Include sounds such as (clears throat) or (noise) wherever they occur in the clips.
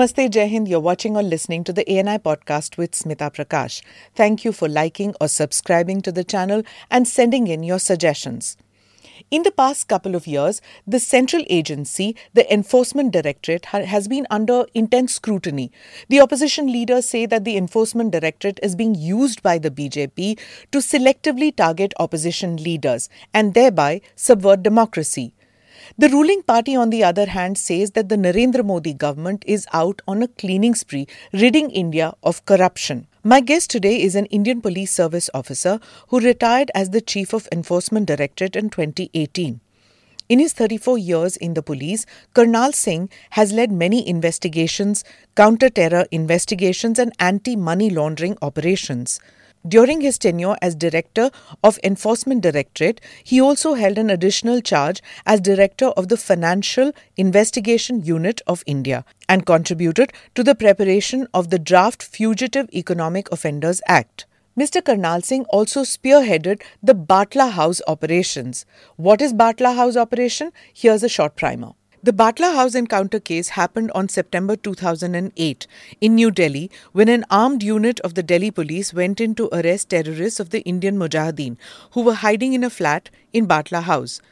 Namaste, Jai Hind. You're watching or listening to the ANI podcast with Smita Prakash. Thank you for liking or subscribing to the channel and sending in your suggestions. In the past couple of years, the central agency, the Enforcement Directorate, has been under intense scrutiny. The opposition leaders say that the Enforcement Directorate is being used by the BJP to selectively target opposition leaders and thereby subvert democracy. The ruling party, on the other hand, says that the Narendra Modi government is out on a cleaning spree, ridding India of corruption. My guest today is an Indian Police Service officer who retired as the Chief of Enforcement Directorate in 2018. In his 34 years in the police, Karnal Singh has led many investigations, counter terror investigations, and anti money laundering operations. During his tenure as Director of Enforcement Directorate, he also held an additional charge as Director of the Financial Investigation Unit of India and contributed to the preparation of the draft Fugitive Economic Offenders Act. Mr. Karnal Singh also spearheaded the Batla House operations. What is Batla House operation? Here's a short primer. The Batla House encounter case happened on September 2008 in New Delhi when an armed unit of the Delhi police went in to arrest terrorists of the Indian Mujahideen who were hiding in a flat in Batla House.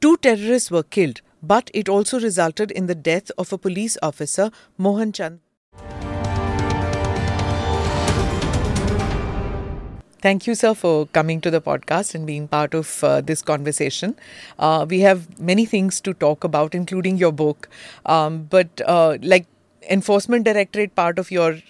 Two terrorists were killed, but it also resulted in the death of a police officer, Mohan Chand. Thank you, sir, for coming to the podcast and being part of uh, this conversation. Uh, we have many things to talk about, including your book. Um, but uh, like enforcement directorate part of your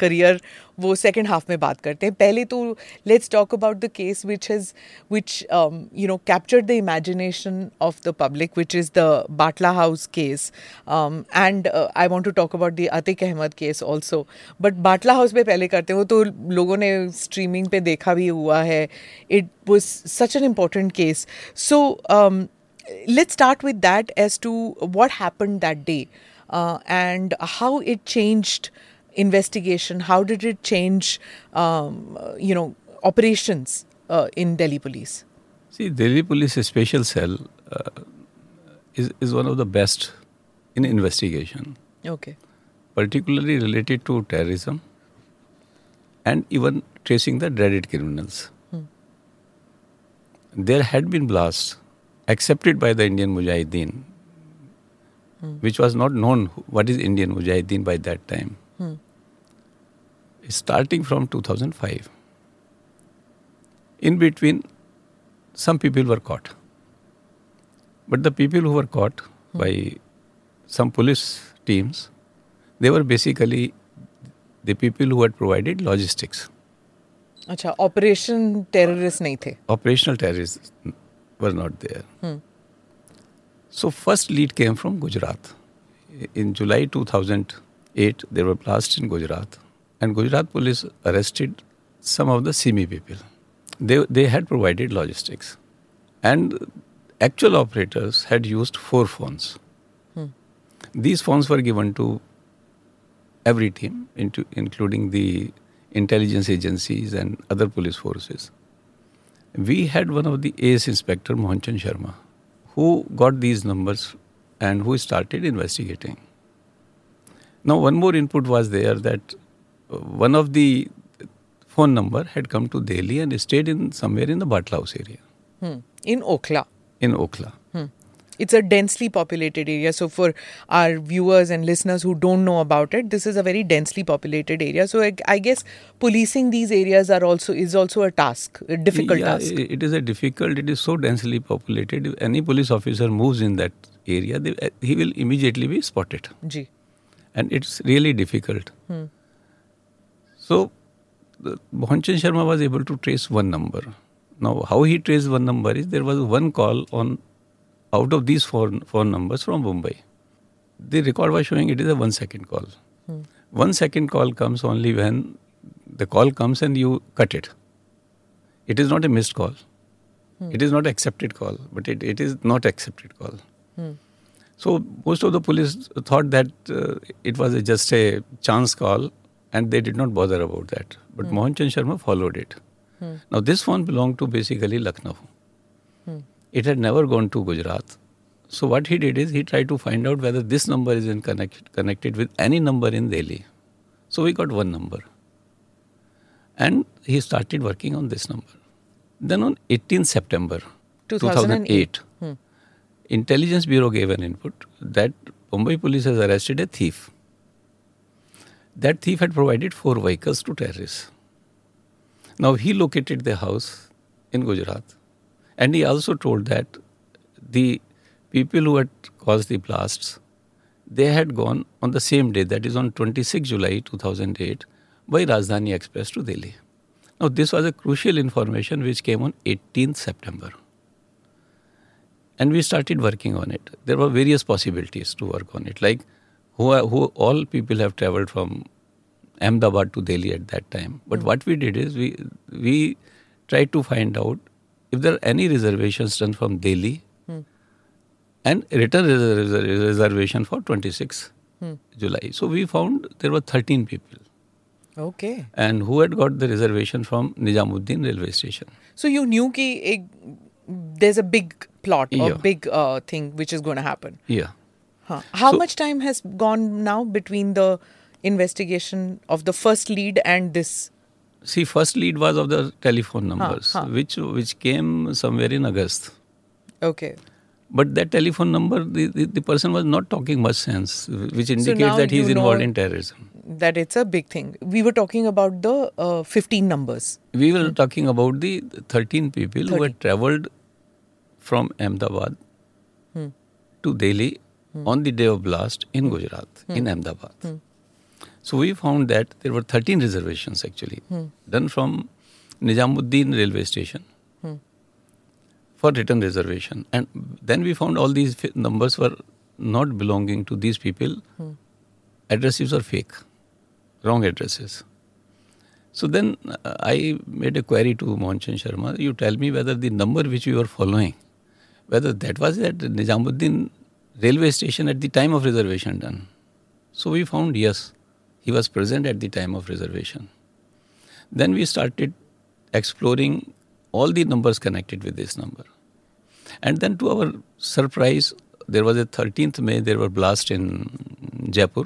career वो second half में बात करते हैं। पहले तो let's talk about the case which has which you know captured the imagination of the public which is the Batla House case and I want to talk about the Atiq Ahmed case also but Batla House पे पहले करते हैं वो तो लोगों ने streaming पे देखा भी हुआ है। It was such an important case so let's start with that as to what happen that day uh, and how it changed investigation. How did it change, um, you know, operations uh, in Delhi Police? See, Delhi Police Special Cell uh, is is one of the best in investigation. Okay. Particularly related to terrorism and even tracing the dreaded criminals. Hmm. There had been blasts accepted by the Indian Mujahideen hmm. which was not known what is Indian Mujahideen by that time. Hmm. Starting from 2005. In between, some people were caught. But the people who were caught hmm. by some police teams, they were basically the people who had provided logistics. अच्छा operation terrorist नहीं थे operational terrorist were not there so first lead came from Gujarat. In July 2008, there were blasts in Gujarat, and Gujarat police arrested some of the Simi people. They they had provided logistics, and actual operators had used four phones. Hmm. These phones were given to every team, into, including the intelligence agencies and other police forces. We had one of the ace inspector, Mohan Chand Sharma, who got these numbers and who started investigating. Now, one more input was there that uh, one of the phone number had come to Delhi and stayed in somewhere in the Batla House area. Hmm. In Okhla. In Okhla. It's a densely populated area. So for our viewers and listeners who don't know about it this is a very densely populated area. So i, I guess policing these areas are also is also a task a difficult yeah, task. it is a difficult it is so densely populated. If any police officer moves in that area they, uh, he will immediately be spotted. Ji. and it's really difficult. Hmm. so Mohan Chand Sharma was able to trace one number. Now how he traced one number is there was one call on out of these four phone numbers from Mumbai. The record was showing it is a one second call. Hmm. One second call comes only when the call comes and you cut it. It is not a missed call. Hmm. It is not accepted call, but it, it is not accepted call. Hmm. So most of the police thought that uh, it was a, just a chance call and they did not bother about that. But hmm. Mohan Chand Sharma followed it. Hmm. Now this phone belonged to basically Lucknow. It had never gone to Gujarat. So what he did is he tried to find out whether this number is in connect, connected with any number in Delhi. So we got one number. And he started working on this number. Then on 18th September 2008, Intelligence Bureau gave an input that Mumbai police has arrested a thief. That thief had provided four vehicles to terrorists. Now he located the house in Gujarat and he also told that the people who had caused the blasts they had gone on the same day that is on 26 July 2008 by Rajdhani Express to Delhi. Now this was a crucial information which came on 18th September and we started working on it. There were various possibilities to work on it, like who, are, who all people have traveled from Ahmedabad to Delhi at that time. But hmm. what we did is we we tried to find out if there are any reservations done from Delhi, hmm. and return reservation for 26 hmm. July. So we found there were 13 people. Okay. And who had got the reservation from Nizamuddin railway station. So you knew that there's a big plot or yeah. big uh, thing which is going to happen. Yeah. Huh. How so, much time has gone now between the investigation of the first lead and this See, first lead was of the telephone numbers, huh. which which came somewhere in August. Okay. But that telephone number, the, the, the person was not talking much sense, which indicates now that he is involved in terrorism. That it's a big thing. We were talking about the uh, 15 numbers. We were talking about the 13 people who had traveled from Ahmedabad hmm. to Delhi hmm. on the day of blast in Gujarat, in hmm. Ahmedabad. So we found that there were 13 reservations actually done from Nizamuddin railway station for return reservation. And then we found all these numbers were not belonging to these people. Addresses are fake, wrong addresses. So then uh, I made a query to Mohan Chand Sharma. You tell me whether the number which you were following, whether that was at Nizamuddin railway station at the time of reservation done. So we found yes, he was present at the time of reservation. Then we started exploring all the numbers connected with this number. And then to our surprise, there was a 13th May, there were blasts in Jaipur.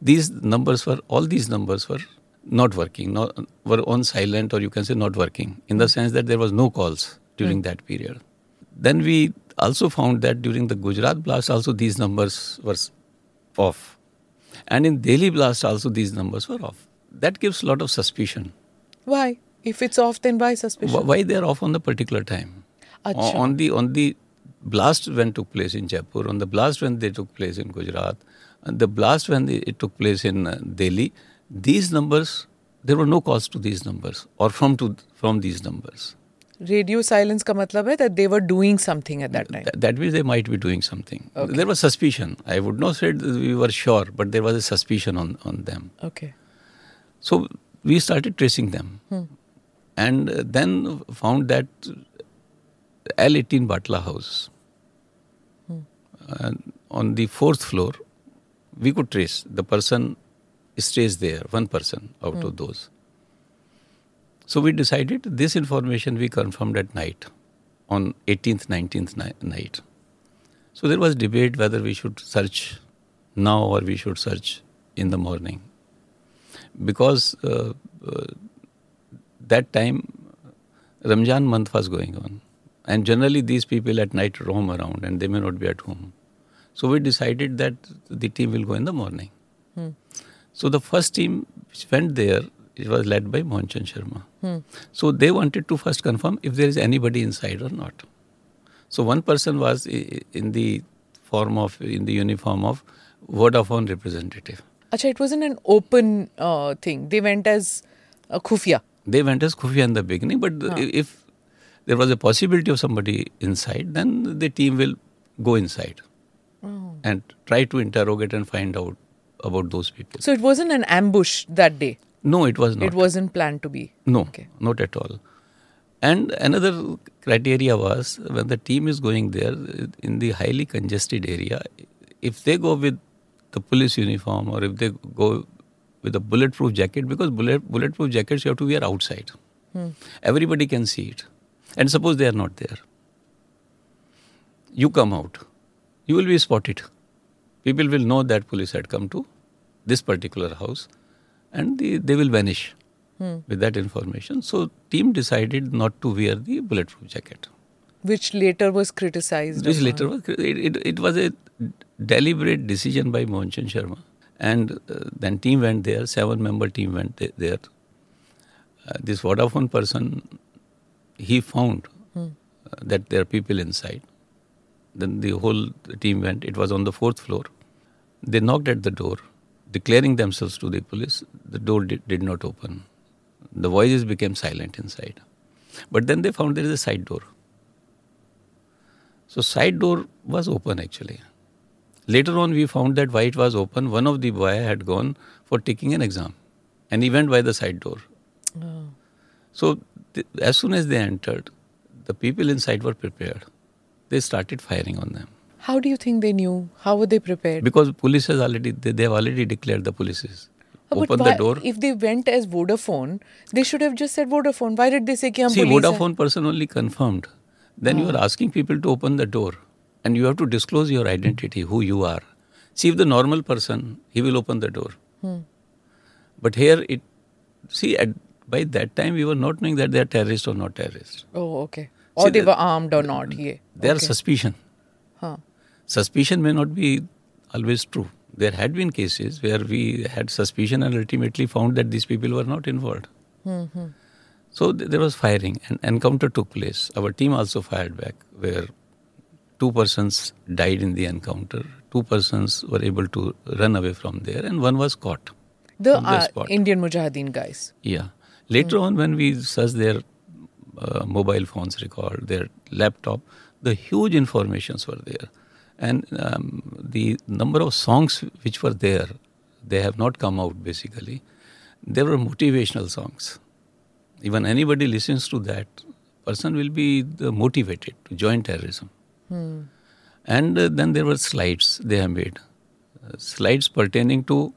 These numbers were, all these numbers were not working, not, were on silent or you can say not working, in the sense that there was no calls during hmm. that period. Then we also found that during the Gujarat blast also these numbers were off. And in Delhi blast also these numbers were off. That gives a lot of suspicion. Why? If it's off, then why suspicion? Why they are off on the particular time? Acha. On the on the blast when took place in Jaipur, on the blast when they took place in Gujarat, and the blast when they, it took place in uh, Delhi, these numbers there were no calls to these numbers or from to from these numbers. Radio silence का मतलब है that they were doing something at that time. That, that means they might be doing something. Okay. There was suspicion. I would not say we were sure, but there was a suspicion on, on them. Okay. So we started tracing them. Hmm. And then found that L18 Batla house. Hmm. And on the fourth floor, we could trace the person stays there, one person out hmm. of those. So we decided this information we confirmed at night, on 18th, 19th ni- night. So there was debate whether we should search now or we should search in the morning because uh, uh, that time Ramjan month was going on, and generally these people at night roam around and they may not be at home. So we decided that the team will go in the morning. So the first team which went there it was led by Mohan Chand Sharma. So they wanted to first confirm if there is anybody inside or not. So one person was in the form of in the uniform of Vodafone representative. Acha, it wasn't an open uh, thing. They went as a khufia. They went as Khufia in the beginning, but i- if there was a possibility of somebody inside, then the team will go inside and try to interrogate and find out about those people. So it wasn't an ambush that day. No, it was not. It wasn't planned to be. No, Okay. not at all. And another criteria was when the team is going there in the highly congested area, if they go with the police uniform or if they go with a bulletproof jacket, because bullet, bulletproof jackets you have to wear outside. Hmm. Everybody can see it. And suppose they are not there. You come out you will be spotted. People will know that police had come to this particular house and the, they will vanish with that information. So team decided not to wear the bulletproof jacket. Which later was criticized. Which later was, it, it, it was a deliberate decision by Mohan Chand Sharma. And uh, then team went there, seven member team went th- there. Uh, this Vodafone person, he found uh, that there are people inside. Then the whole team went, it was on the fourth floor. They knocked at the door, declaring themselves to the police. The door did, did not open. The voices became silent inside. But then they found there is a side door. So side door was open actually. Later on, we found that why it was open. One of the boy had gone for taking an exam, and he went by the side door. Oh. So th- as soon as they entered, the people inside were prepared. They started firing on them how do you think they knew? How were they prepared? Because police has already they, they have already declared the police is oh, uh, open the door. If they went as Vodafone, they should have just said Vodafone. Why did they say? Ki See, Vodafone person only confirmed. Then oh. you are asking people to open the door, and you have to disclose your identity, who you are. See, if the normal person, he will open the door. Hmm. But here it, see, at, by that time we were not knowing that they are terrorists or not terrorists. Oh, okay. Or see, they were armed or not. Yeah. They okay. suspicion. Huh. Suspicion may not be always true. There had been cases where we had suspicion and ultimately found that these people were not involved. So th- there was firing, and encounter took place. Our team also fired back, where two persons died in the encounter. Two persons were able to run away from there, and one was caught. The uh. Indian Mujahideen guys. Yeah. Later on, when we searched their uh, mobile phones record, their laptop, the huge informations were there. And um, the number of songs which were there, they have not come out basically. They were motivational songs. Even anybody listens to that, person will be the motivated to join terrorism. And uh, then there were slides they have made, uh, slides pertaining to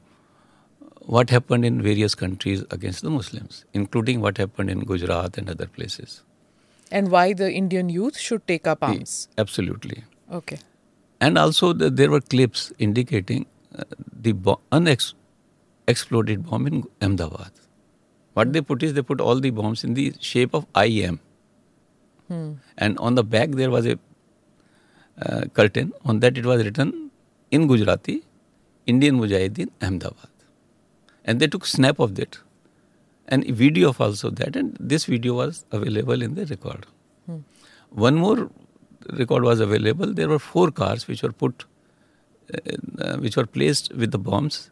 what happened in various countries against the Muslims, including what happened in Gujarat and other places. And why the Indian youth should take up arms. Absolutely. Okay. And also, the, there were clips indicating uh, the bo- unexploded bomb in Ahmedabad. What they put is they put all the bombs in the shape of IM. And on the back, there was a uh, curtain. On that, it was written in Gujarati, Indian Mujahideen Ahmedabad. And they took snap of that and a video of also that. And this video was available in the record. One more record was available. There were four cars which were put, uh, which were placed with the bombs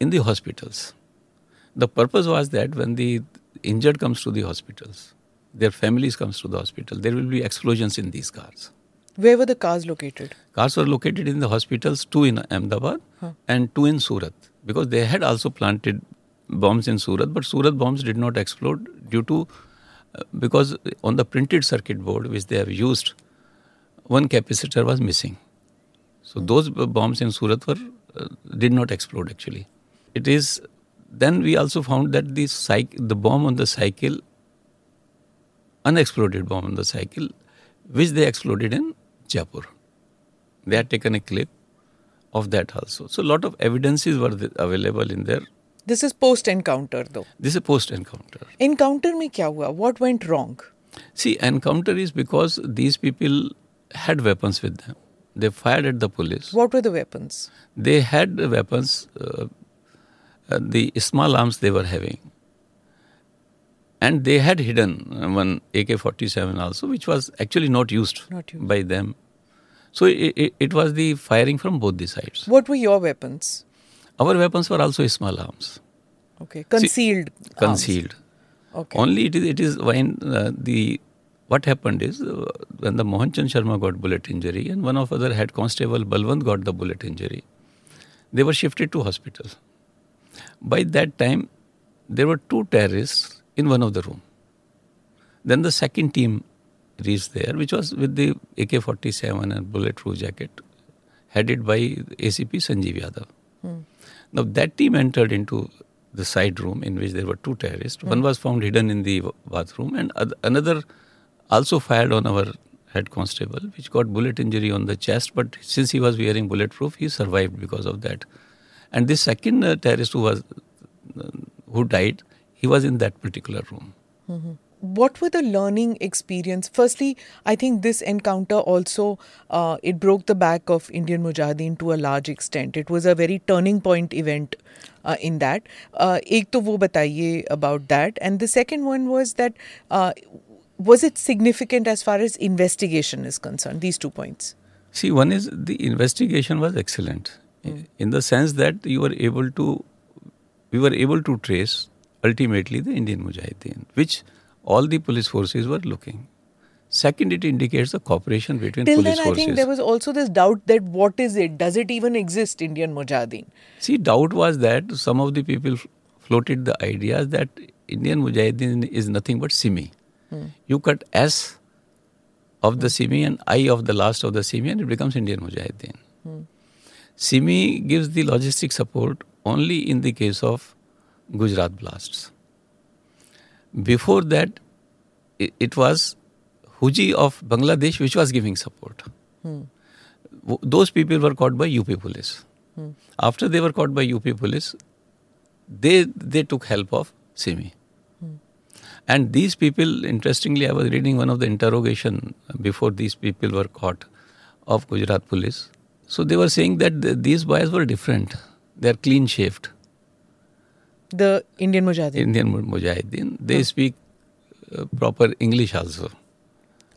in the hospitals. The purpose was that when the injured comes to the hospitals, their families comes to the hospital, there will be explosions in these cars. Where were the cars located? Cars were located in the hospitals, two in Ahmedabad and two in Surat, because they had also planted bombs in Surat, but Surat bombs did not explode due to uh, because on the printed circuit board which they have used, one capacitor was missing so those bombs in Surat were did not explode actually it is then we also found that the bomb on the cycle unexploded bomb on the cycle which they exploded in Jaipur they are taken a clip of that also so lot of evidences were available in there this is post encounter though this is post encounter encounter में क्या हुआ? What went wrong see encounter is because these people had weapons with them. They fired at the police. What were the weapons? They had the weapons, uh, uh, the small arms they were having. And they had hidden one AK 47 also, which was actually not used, Not used. by them. So it, it, it was the firing from both the sides. What were your weapons? Our weapons were also small arms, Okay. Concealed. arms. concealed. Okay. Only it is, it is when uh, the what happened is uh, when the Mohan Chand Sharma got bullet injury and one of other head constable Balwant got the bullet injury, they were shifted to hospital. By that time, there were two terrorists in one of the room. Then the second team reached there, which was with the AK-47 and bulletproof jacket, headed by ACP Sanjeev Yadav. Now that team entered into the side room in which there were two terrorists. One was found hidden in the bathroom, and another also fired on our head constable, which got bullet injury on the chest. But since he was wearing bulletproof, he survived because of that. And the second uh, terrorist who was uh, who died, he was in that particular room. Mm-hmm. What were the learning experience? Firstly, I think this encounter also uh, it broke the back of Indian Mujahideen to a large extent. It was a very turning point event uh, in that. Uh, एक तो वो बताइए about that, and the second one was that uh, was it significant as far as investigation is concerned? These two points. See, one is the investigation was excellent mm. in the sense that you were able to, we were able to trace ultimately the Indian Mujahideen, which all the police forces were looking. Second, it indicates the cooperation between Till police then, forces. I think there was also this doubt that what is it? Does it even exist, Indian Mujahideen? See, doubt was that some of the people floated the idea that Indian Mujahideen is nothing but Simi. You cut S of the SIMI and I of the last of the SIMI and it becomes Indian Mujahideen SIMI gives the logistic support only in the case of Gujarat blast before that it was HuJI of Bangladesh which was giving support those people were caught by U police after they were caught by U police they they took help of SIMI And these people, interestingly, I was reading one of the interrogation before these people were caught of Gujarat police. So they were saying that these boys were different. They are clean shaved. The Indian Mujahideen. Indian Mujahideen. They hmm. speak uh, proper English also.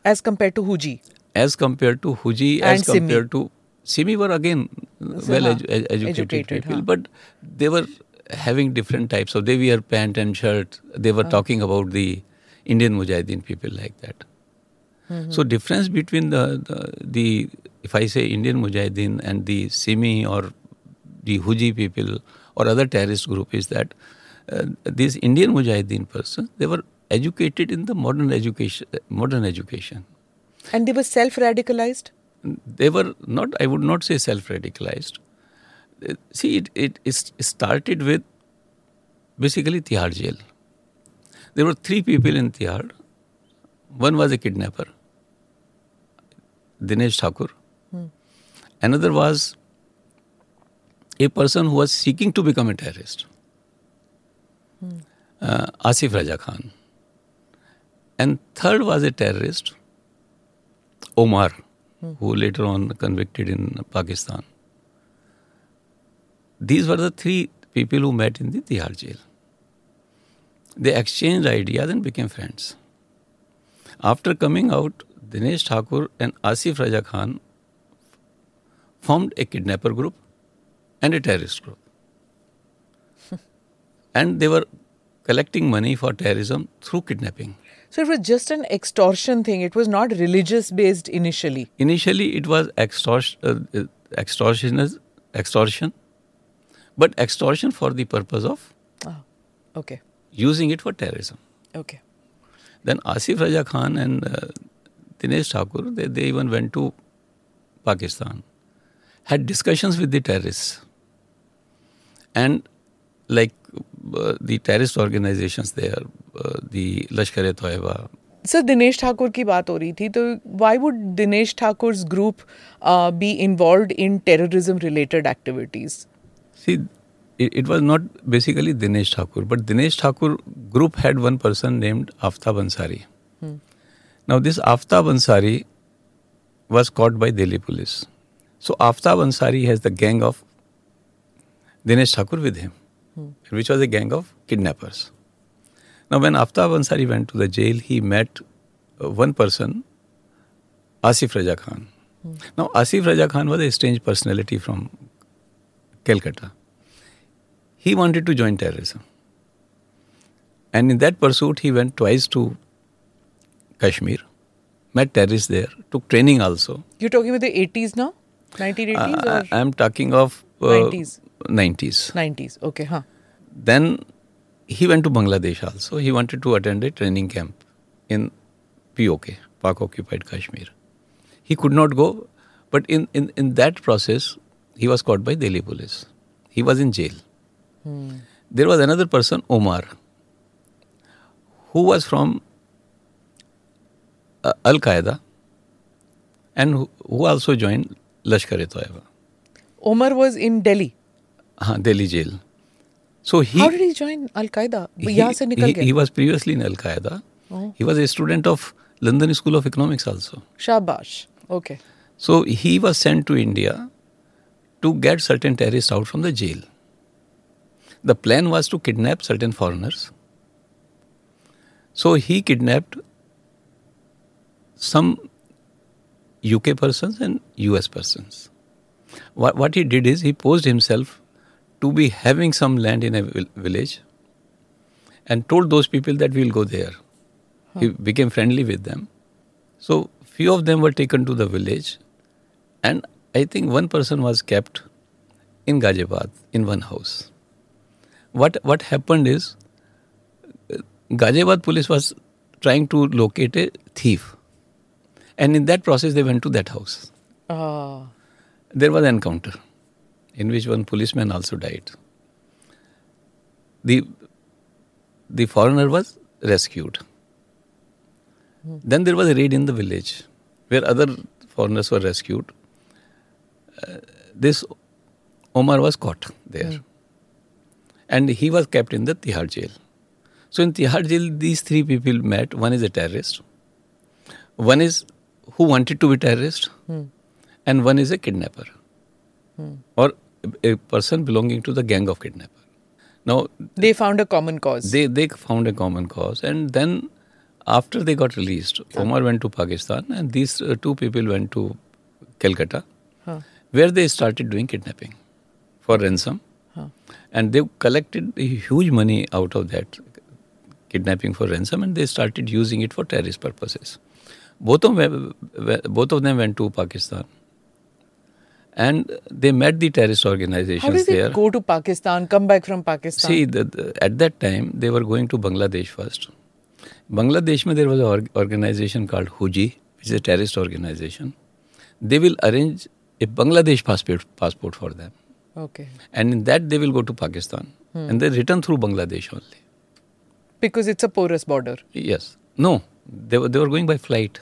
As compared to Huji. As compared to Huji, and as compared Simi. to Simi were again so, well edu- educated, educated, people, huh? but they were having different types of they wear pant and shirt. They were oh. talking about the indian mujahideen people like that. Mm-hmm. so difference between the, the, the if i say indian mujahideen and the simi or the huji people or other terrorist group is that uh, these indian mujahideen persons they were educated in the modern education modern education. And they were self radicalized they were not i would not say self radicalized see, it, it, it started with basically Tihar jail. There were three people in Tihar. One was a kidnapper, Dinesh Thakur. Hmm. Another was a person who was seeking to become a terrorist, hmm. uh, Asif Raja Khan. And third was a terrorist, Omar, hmm. who later on convicted in Pakistan. These were the three people who met in the Tihar jail. They exchanged ideas and became friends. After coming out, Dinesh Thakur and Asif Raja Khan formed a kidnapper group and a terrorist group. (laughs) and they were collecting money for terrorism through kidnapping. So it was just an extortion thing. It was not religious based initially. Initially, it was extortion, uh, extortion, extortion but extortion for the purpose of oh, okay using it for terrorism. Okay. Then Asif Raja Khan and uh, Dinesh Thakur, they, they even went to Pakistan, had discussions with the terrorists. And like uh, the terrorist organizations there, uh, the Lashkar-e-Taiba. So Dinesh Thakur ki baat ho rahi thi, तो why would Dinesh Thakur's group uh, be involved in terrorism related activities? See it was not basically Dinesh Thakur but Dinesh Thakur group had one person named Aftab Ansari now this Aftab Ansari was caught by Delhi police so Aftab Ansari has the gang of Dinesh Thakur with him which was a gang of kidnappers now when Aftab Ansari went to the jail he met one person Asif Raza Khan now Asif Raza Khan was a strange personality from Calcutta He wanted to join terrorism. And in that pursuit, he went twice to Kashmir, met terrorists there, took training also. You're talking about the 80s now? 1980s? Uh, I'm talking of uh, 90s. 90s. 90s, okay, huh. Then he went to Bangladesh also. He wanted to attend a training camp in POK, Pak occupied Kashmir. He could not go, but in, in, in that process, he was caught by Delhi police. He was in jail. Hmm. There was another person, Omar, who was from uh, Al Qaeda and who, who also joined Lashkar e Taiba. Omar was in Delhi. हाँ Delhi jail so he how join al-Qaeda यहाँ previously in al-Qaeda he was a student of London School of Economics also शाबाश okay so he was sent to India to get certain terrorist out from the jail The plan was to kidnap certain foreigners. So he kidnapped some UK persons and US persons. What, what he did is he posed himself to be having some land in a village and told those people that we'll go there. He became friendly with them. So few of them were taken to the village, and I think one person was kept in Ghaziabad in one house. What what happened is, Ghaziabad police was trying to locate a thief, and in that process they went to that house. Ah. There was an encounter, in which one policeman also died. The the foreigner was rescued. Then there was a raid in the village where other foreigners were rescued. Uh, this Omar was caught there. And he was kept in the Tihar jail. So in Tihar jail, these three people met. One is a terrorist, one is who wanted to be terrorist, and one is a kidnapper or a a person belonging to the gang of kidnapper. Now They found a common cause. they they found a common cause and then after they got released omar went to pakistan and these uh, two people went to calcutta Huh. where they started doing kidnapping for ransom Huh. And they collected huge money out of that kidnapping for ransom and they started using it for terrorist purposes both of them, both of them went to pakistan and they met the terrorist How organizations did there they go to Pakistan, come back from Pakistan? See, the, the, at that time, they were going to Bangladesh first. Bangladesh, mein, there was an org- organization called Huji, which is a terrorist organization. They will arrange a Bangladesh passport, passport for them. okay. And in that, they will go to Pakistan. And they return through Bangladesh only. Because it's a porous border. Yes. No, they were, they were going by flight.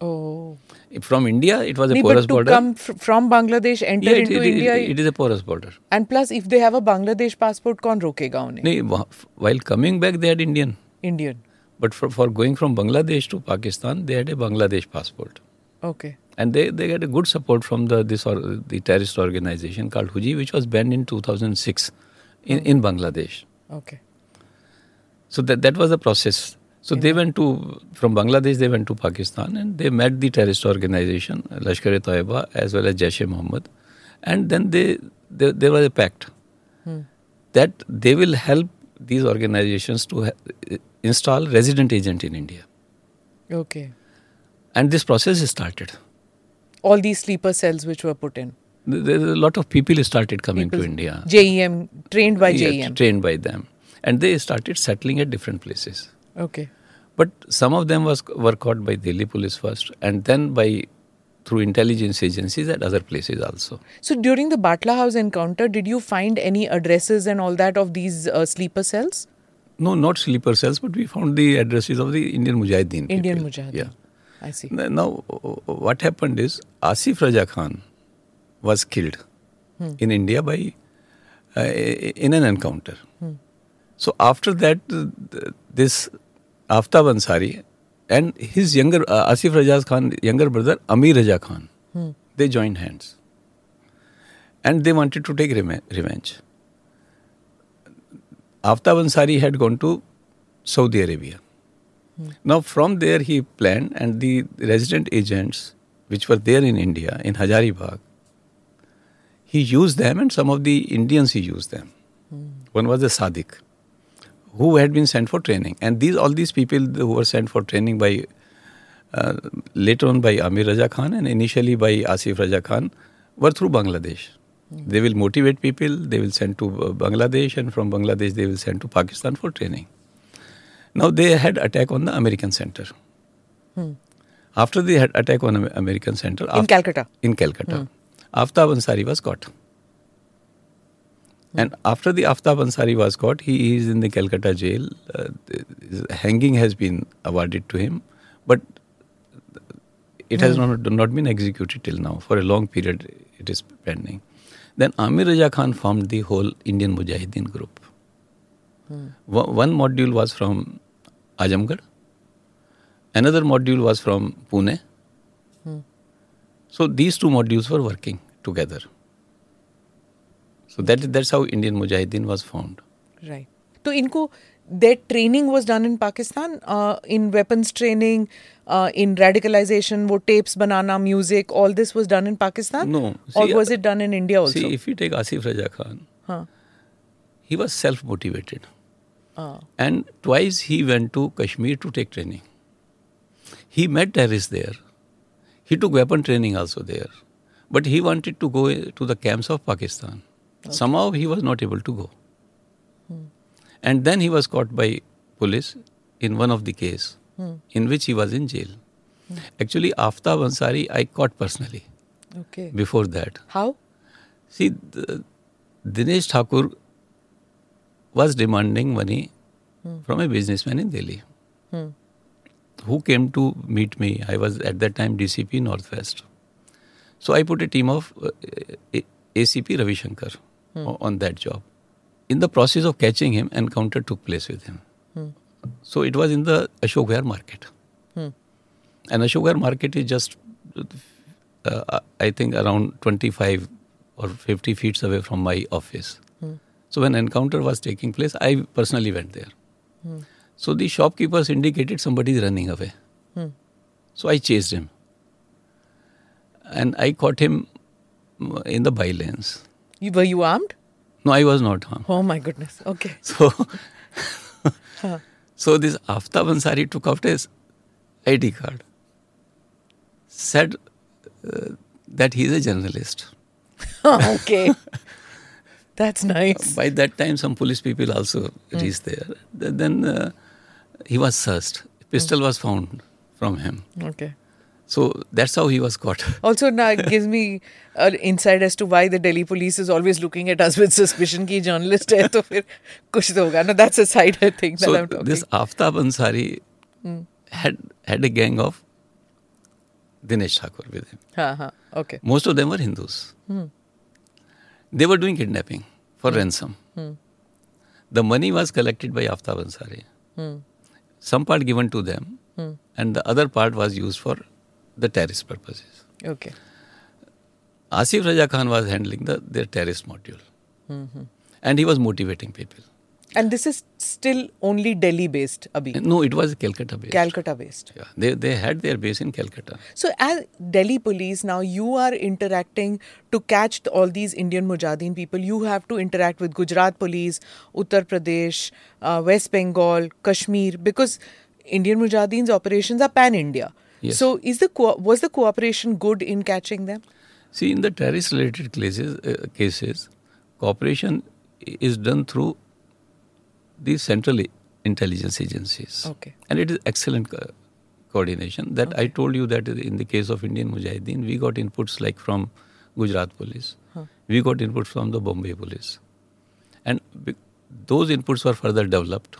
Oh. From India, it was a Nee, porous but to border. come fr- from Bangladesh, enter yeah, it, into it- it- India, it is a porous border. and plus if they have a Bangladesh passport, कौन रोकेगा उन्हें? Nee, wha- while coming back, they had Indian. Indian. But for, for going from Bangladesh to Pakistan, they had a Bangladesh passport. Okay. and they, they get a good support from the this or the terrorist organization called Huji, which was banned in 2006 in, in Bangladesh. Okay. So that that was the process. So they went to from Bangladesh, they went to Pakistan, and they met the terrorist organization Lashkar-e-Taiba as well as Jaish-e-Mohammed, and then they, they there was a pact hmm. that they will help these organizations to ha- install resident agent in India, Okay. and this process started. All these sleeper cells which were put in. There a lot of people started coming to India. JEM, trained by Yeah, JEM. trained by them and they started settling at different places Okay. but some of them was were caught by delhi police first and then by through intelligence agencies at other places also So during the Batla House encounter, did you find any addresses and all that of these uh, sleeper cells? no not sleeper cells but we found the addresses of the indian mujahideen Indian people. Mujahideen. yeah I see. Now what happened is asif raja khan was killed in india by uh, in an encounter. So after that this aftab ansari and his younger uh, asif raja khan younger brother amir raja khan they joined hands. And they wanted to take revenge. Aftab ansari had gone to saudi arabia now, from there, he planned, and the resident agents which were there in India, in Hazaribagh, he used them, and some of the Indians he used them. One was a Sadiq, who had been sent for training, and these all these people who were sent for training by uh, later on by Amir Raja Khan and initially by Asif Raja Khan were through Bangladesh. They will motivate people, they will send to uh, Bangladesh, and from Bangladesh they will send to Pakistan for training. Now they had attack on the American center. Hmm. After they had attack on American center In af- Calcutta. in Calcutta, hmm. Aftab Ansari was caught. Hmm. And after the Aftab Ansari was caught, he is in the Calcutta jail. Uh, hanging has been awarded to him, but it has not, not been executed till now. For a long period, it is pending. Then Amir Raja Khan formed the whole Indian Mujahideen group. One one module was from Azamgarh another module was from Pune so these two modules for working together so that that's how Indian Mujahideen was found right तो इनको that training was done in Pakistan in weapons training in radicalisation वो tapes banana music all this was done in Pakistan if you take Asif Raza Khan he was self motivated And twice he went to Kashmir to take training. He met terrorists there. He took weapon training also there. But he wanted to go to the camps of Pakistan. Okay. Somehow he was not able to go. Hmm. And then he was caught by police in one of the case hmm. in which he was in jail. Hmm. Actually, Aftab Ansari I caught personally Okay. before that. How? See, the, Dinesh Thakur was demanding money hmm. from a businessman in Delhi hmm. who came to meet me. I was at that time DCP Northwest. So I put a team of uh, ACP Ravi Shankar hmm. o- on that job. In the process of catching him, encounter took place with him. So it was in the Ashok market. And Ashok market is just, uh, I think, around 25 or 50 feet away from my office. So when encounter was taking place, I personally went there. So the shopkeepers indicated somebody is running away. So I chased him. And I caught him mm, in the bylanes. You, were you armed? No, I was not harmed. Oh my goodness. Okay. (laughs) So, (laughs) so this Aftab Ansari took out his ID card, said uh, that he is a journalist. (laughs) okay. That's uh, nice. By that time, some police people also mm. reached there. Then uh, he was searched. Pistol hmm. was found from him. Okay. So that's how he was caught. (laughs) also, now it gives me an insight as to why the Delhi police is always looking at us with suspicion ki journalist hai to fir kuch to hoga. No, that's a side (laughs) I think so that I'm talking. This Aftab Ansari mm. had had a gang of Dinesh Thakur with him. Ha, ha. Okay. Most of them were Hindus. Hmm. They were doing kidnapping for hmm. ransom. Hmm. The money was collected by Aftab Ansari. Hmm. Some part given to them, and the other part was used for the terrorist purposes. Okay. Asif Raja Khan was handling the their terrorist module, and he was motivating people. And this is still only Delhi based, Abhi. No, it was Calcutta based. Calcutta based. yeah, they they had their base in Calcutta. So, as Delhi police, now you are interacting to catch all these Indian Mujahideen people. You have to interact with Gujarat police, Uttar Pradesh, uh, West Bengal, Kashmir, because Indian Mujahideen's operations are pan India. Yes. So, is the co- was the cooperation good in catching them? See, in the terrorist-related cases, uh, cases, cooperation is done through the central intelligence agencies. Okay. And it is excellent co- coordination. That I told you that in the case of Indian Mujahideen, we got inputs like from Gujarat police, we got inputs from the Bombay police, and be- those inputs were further developed,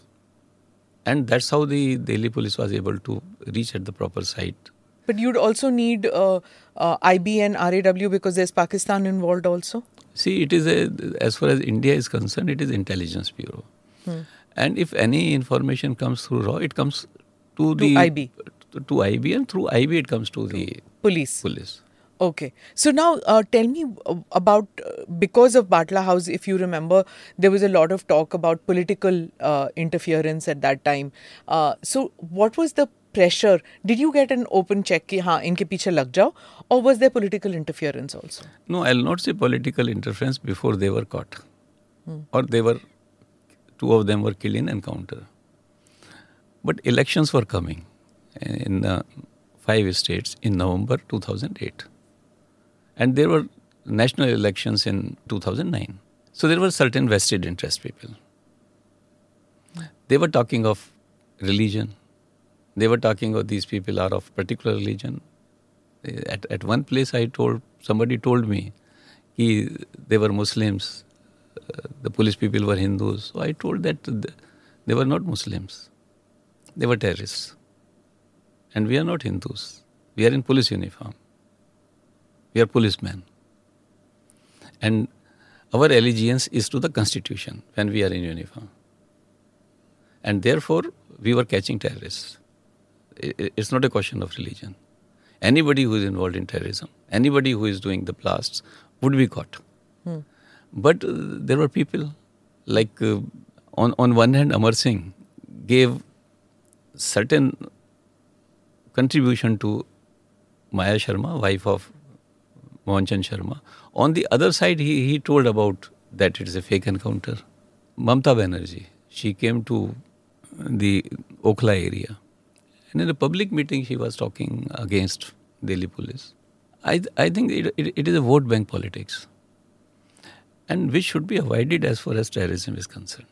and that's how the Delhi police was able to reach at the proper site But you'd also need uh, uh, IB and RAW because there's Pakistan involved also. See, it is a, as far as India is concerned, it is intelligence bureau, and if any information comes through RAW, it comes to, the IB. To, to IB, and through IB it comes to the Police. police. Okay. So now uh, tell me uh, about uh, because of Batla House, if you remember, there was a lot of talk about political uh, interference at that time. Uh, so what was the pressure? Did you get an open check कि हाँ इनके पीछे लग जाओ or was there political interference also? No, I'll not say political interference before they were caught, Hmm. or they were two of them were killed in encounter. But elections were coming in uh, five states in November 2008, and there were national elections in 2009. So there were certain vested interest people. They were talking of religion. They were talking of these people are of particular religion. At, at one place, I told somebody told me कि they were Muslims, the police people were Hindus. So I told that they were not Muslims, they were terrorists, and we are not Hindus. We are in police uniform. We are policemen. And our allegiance is to the constitution when we are in uniform. And therefore, we were catching terrorists. It's not a question of religion. Anybody who is involved in terrorism, anybody who is doing the blasts would be caught. Hmm. But there were people like uh, on on one hand, Amar Singh gave certain contribution to Maya Sharma, wife of Mohan Chand Sharma. On the other side, he, he told about that it is a fake encounter. Mamta Banerjee, she came to the Okhla area. And in a public meeting, she was talking against Delhi police. I, I think it, it, it is a vote bank politics. And which should be avoided as far as terrorism is concerned.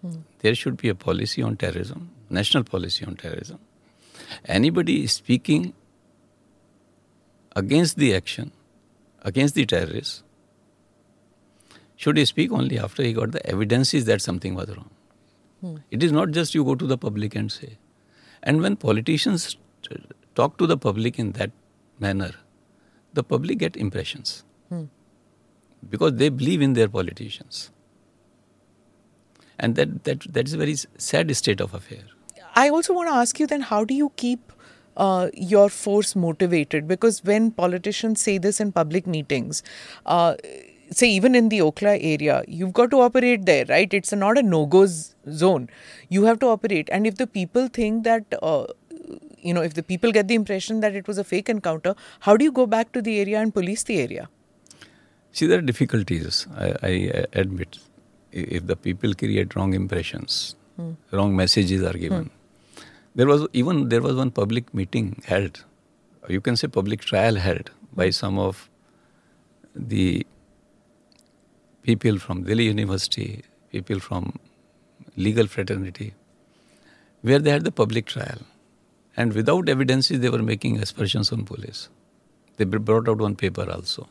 Hmm. There should be a policy on terrorism, national policy on terrorism. Anybody speaking against the action, against the terrorists, should he speak only after he got the evidences that something was wrong. Hmm. It is not just you go to the public and say. And when politicians talk to the public in that manner, the public get impressions hmm. Because they believe in their politicians. And that, that, that is a very sad state of affair. I also want to ask you then how do you keep uh, your force motivated? Because when politicians say this in public meetings, uh, say even in the Okhla area, you've got to operate there, right? It's not a no-go zone. You have to operate, and if the people think that. Uh, you know, if the people get the impression that it was a fake encounter, how do you go back to the area and police the area? See, there are difficulties. I, I admit, if the people create wrong impressions, hmm. wrong messages are given. Hmm. There was even there was one public meeting held, you can say public trial held by some of the people from Delhi University, people from legal fraternity, where they had the public trial. And without evidences, they were making aspersions on police. They brought out one paper also.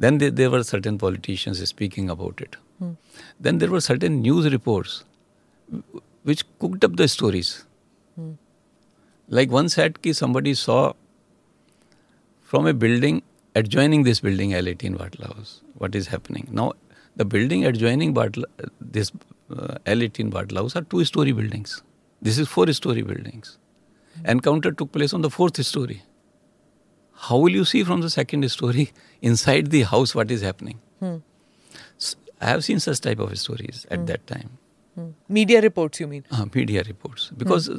Then there were certain politicians speaking about it. Hmm. Then there were certain news reports which cooked up the stories. Hmm. Like one said ki somebody saw from a building adjoining this building, L18 Batla House, what is happening. Now, the building adjoining Batla, this uh, L18 Batla House are two story buildings. This is four story buildings. Encounter took place on the fourth story. How will you see from the second story (laughs) inside the house what is happening? Hmm. So, I have seen such type of stories at hmm. that time. Hmm. Media reports, you mean? Uh, media reports. Because hmm.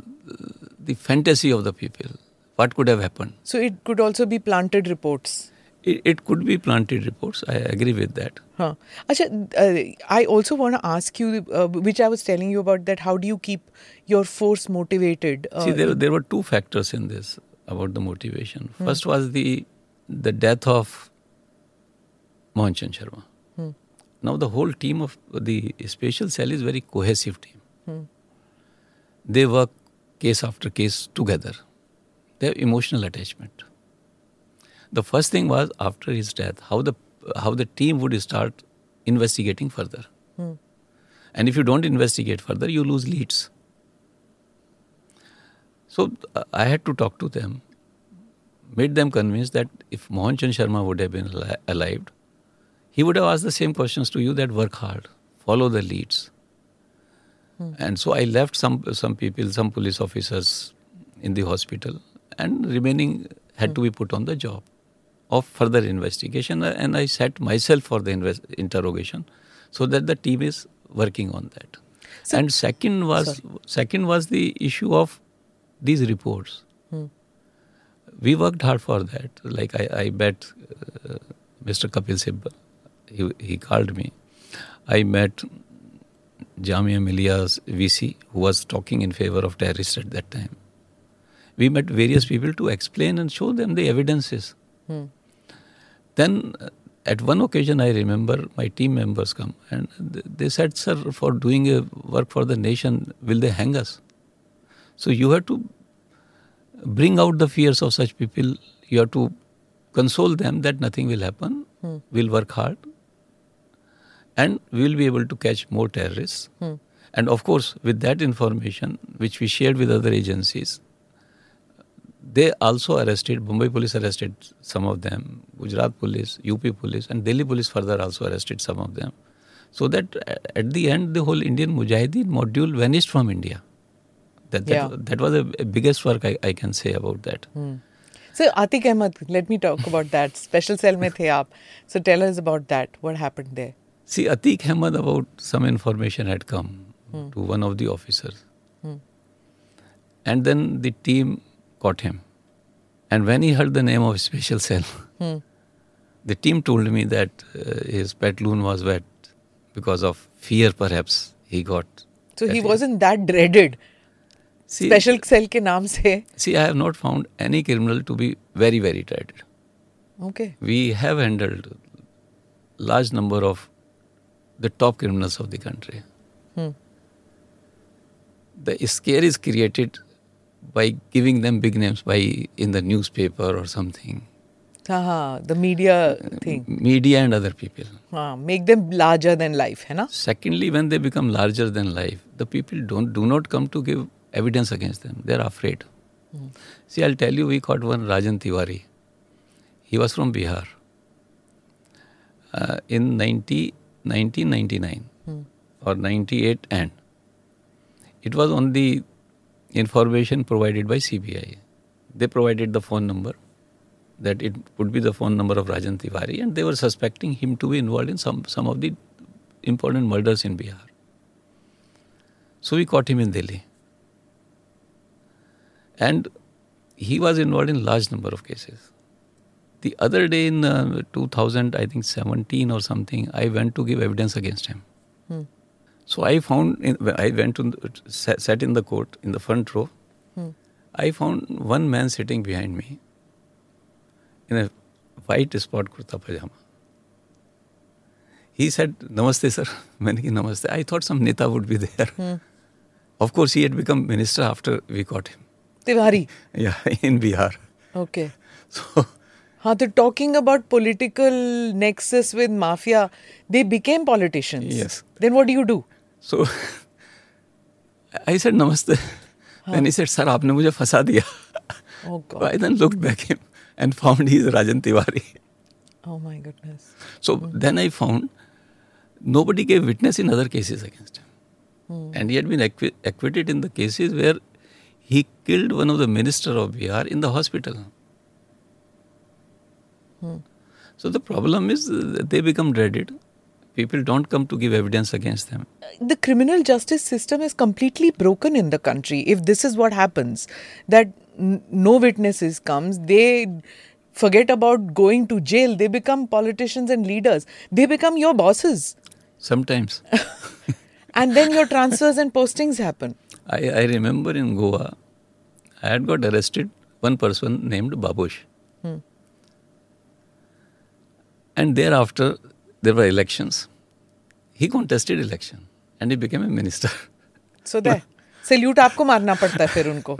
the fantasy of the people, what could have happened. So it could also be planted reports. It, it could be planted reports. I agree with that. Huh. Achha, uh, I also want to ask you, uh, which I was telling you about, that how do you keep your force motivated? Uh, See, there, there were two factors in this about the motivation. Hmm. First was the the death of Mohan Chand Sharma. Hmm. Now the whole team of the special cell is very cohesive team. Hmm. They work case after case together. They have emotional attachment the first thing was after his death, how the how the team would start investigating further. And if you don't investigate further, you lose leads. So I had to talk to them, made them convinced that if Mohan Chand Sharma would have been alive, he would have asked the same questions to you that work hard, follow the leads. Hmm. And so I left some some people, some police officers in the hospital, and remaining had hmm. to be put on the job of further investigation and I set myself for the invest- interrogation so that the team is working on that. So, and second was sorry. second was the issue of these reports. Hmm. We worked hard for that. Like I, I met uh, Mr. Kapil Sibal. He, he called me. I met Jamia Millia's VC who was talking in favor of terrorists at that time. We met various people to explain and show them the evidences. Hmm. Then at one occasion, I remember my team members come and they said, Sir, for doing a work for the nation, will they hang us? So you have to bring out the fears of such people. You have to console them that nothing will happen. Hmm. We'll work hard and we will be able to catch more terrorists. Hmm. And of course, with that information, which we shared with other agencies, they also arrested, Mumbai police arrested some of them, Gujarat police, UP police, and Delhi police further also arrested some of them. So that at the end, the whole Indian Mujahideen module vanished from India. That, that, Yeah. that was the biggest work I, I can say about that. Hmm. So Atik Ahmed, let me talk about that. Special cell mein the aap. So tell us about that. What happened there? See, Atik Ahmed about some information had come hmm. to one of the officers. Hmm. And then the team caught him. And when he heard the name of special cell, (laughs) the team told me that uh, his pet loon was wet because of fear, perhaps he got. So he wasn't that dreaded. See, Special cell ke naam se. see, I have not found any criminal to be very, very dreaded. Okay. We have handled large number of the top criminals of the country. Hmm. The scare is created by giving them big names by in the newspaper or something, Haha, the media thing. media and other people. हाँ, make them larger than life, है ना? Secondly, when they become larger than life, the people don't do not come to give evidence against them. They are afraid. See, I'll tell you, we caught one Rajan Tiwari. He was from Bihar. Uh, in 90, 1999 or 98 and it was on the information provided by CBI. They provided the phone number that it would be the phone number of Rajan Tiwari and they were suspecting him to be involved in some, some of the important murders in Bihar. So we caught him in Delhi. And he was involved in large number of cases. The other day in uh, 2000, I think 17 or something, I went to give evidence against him. Hmm. So I found, in, I went to, sat in the court in the front row. Hmm. I found one man sitting behind me in a white spot kurta pajama. He said, Namaste, sir. (laughs) Many namaste. I thought some neta would be there. Hmm. Of course, he had become minister after we caught him. Tiwari. Yeah, (laughs) in Bihar. Okay. (laughs) So. Huh, they talking about political nexus with mafia. They became politicians. Yes. Then what do you do? So (laughs) I said namaste. And he said, Sir, aapne mujhe fasa diya. Oh God. I then looked back him and found he is Rajan Tiwari. Oh my goodness. So hmm. then I found nobody gave witness in other cases against him. Hmm. And he had been acquitted in the cases where he killed one of the minister of Bihar in the hospital. Hmm. So the problem is they become dreaded. People don't come to give evidence against them. the criminal justice system is completely broken in the country if this is what happens that n- no witnesses comes they forget about going to jail they become politicians and leaders they become your bosses Sometimes. (laughs) and then your transfers and postings happen I, I remember in Goa, had got arrested one person named Babush. And thereafter, there were elections. He contested election and he became a minister. (laughs) so there salute आपको मारना पड़ता है फिर उनको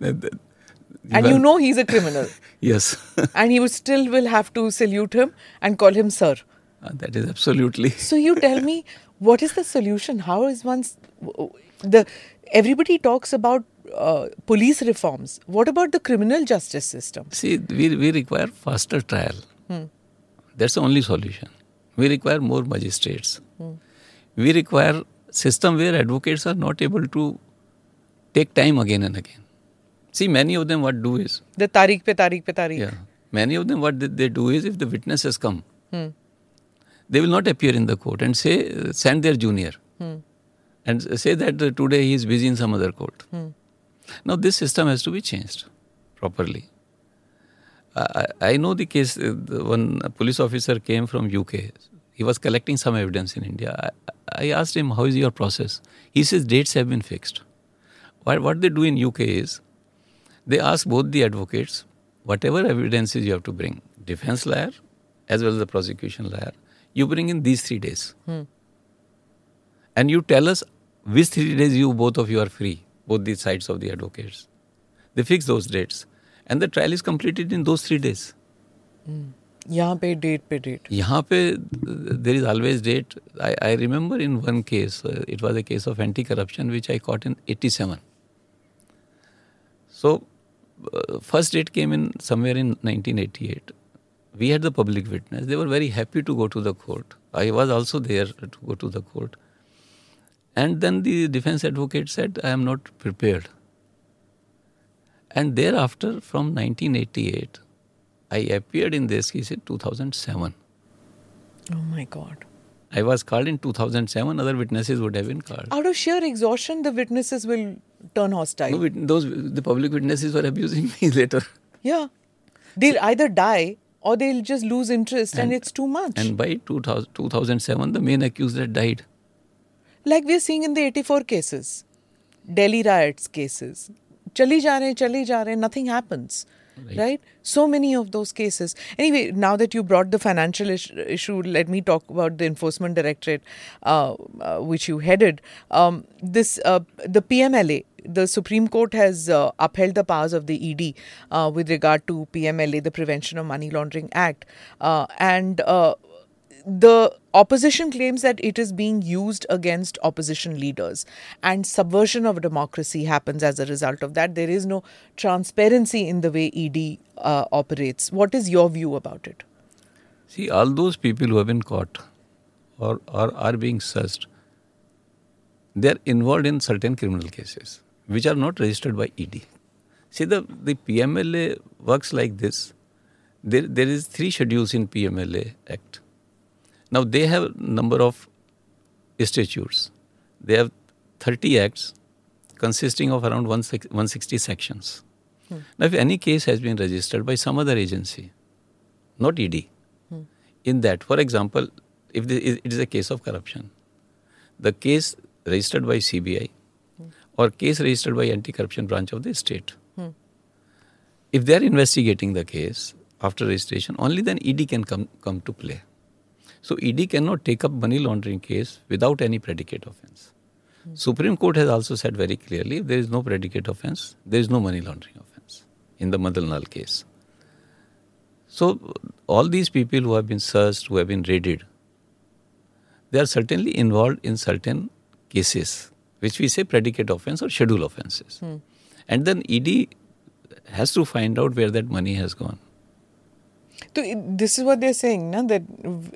and (laughs) you Well, know he's a criminal (laughs) Yes, and you still will have to salute him and call him sir that is absolutely. So you tell me, what is the solution? How is one's the everybody talks about uh, police reforms. What about the criminal justice system? See, we, we require faster trial. That's the only solution. We require more magistrates. We require system where advocates are not able to take time again and again. See, many of them what do is, The tariq pe tariq pe tariq. yeah, many of them what they, do is if the witnesses come, they will not appear in the court and say, uh, send their junior and say that uh, today he is busy in some other court. Now, this system has to be changed properly. I, I know the case. Uh, the one police officer came from UK. He was collecting some evidence in India. I, I asked him, "How is your process?" He says dates have been fixed. What what they do in UK is they ask both the advocates whatever evidences you have to bring, defense lawyer as well as the prosecution lawyer, you bring in these three days, and you tell us which three days you both of you are free, both the sides of the advocates. They fix those dates, and the trial is completed in those three days. यहाँ पे date पे date. यहाँ पे there is always date. I, I remember in one case, uh, it was a case of anti-corruption which I caught in 87. So uh, first date came in somewhere in 1988. We had the public witness. They were very happy to go to the court. I was also there to go to the court. And then the defense advocate said, I am not prepared. And thereafter, from 1988, I appeared in this case in 2007. Oh my God. I was called in 2007, other witnesses would have been called. Out of sheer exhaustion, the witnesses will turn hostile. No, those the public witnesses were abusing me (laughs) later. yeah. They'll either die or they'll just lose interest and, And- it's too much. And by 2000, 2007, the main accused had died. Like we're seeing in the 84 cases, Delhi riots cases. Chali ja rahe, chali ja rahe, nothing happens. Right. Right. So many of those cases. Anyway, now that you brought the financial issue, let me talk about the Enforcement Directorate, uh, uh, which you headed. Um, this uh, the PMLA. The Supreme Court has uh, upheld the powers of the ED uh, with regard to PMLA, the Prevention of Money Laundering Act, uh, and uh, the opposition claims that it is being used against opposition leaders and subversion of democracy happens as a result of that there is no transparency in the way ed uh, operates what is your view about it See, all those people who have been caught or, or are being searched, they are involved in certain criminal cases which are not registered by ED. See, the, the PMLA works like this. There, there is three schedules in PMLA Act. Now they have number of statutes. They have 30 acts consisting of around 160 sections. Hmm. Now, if any case has been registered by some other agency, not ED, hmm. in that, for example, if it is a case of corruption, the case registered by CBI hmm. or case registered by anti-corruption branch of the state, if they are investigating the case after registration, only then ED can come, come to play. So ED cannot take up money laundering case without any predicate offense. Supreme Court has also said very clearly if there is no predicate offense, there is no money laundering offense in the Madanlal case. So all these people who have been searched, who have been raided, they are certainly involved in certain cases, which we say predicate offense or schedule offenses. Hmm. And then ED has to find out where that money has gone. So this is what they're saying na, that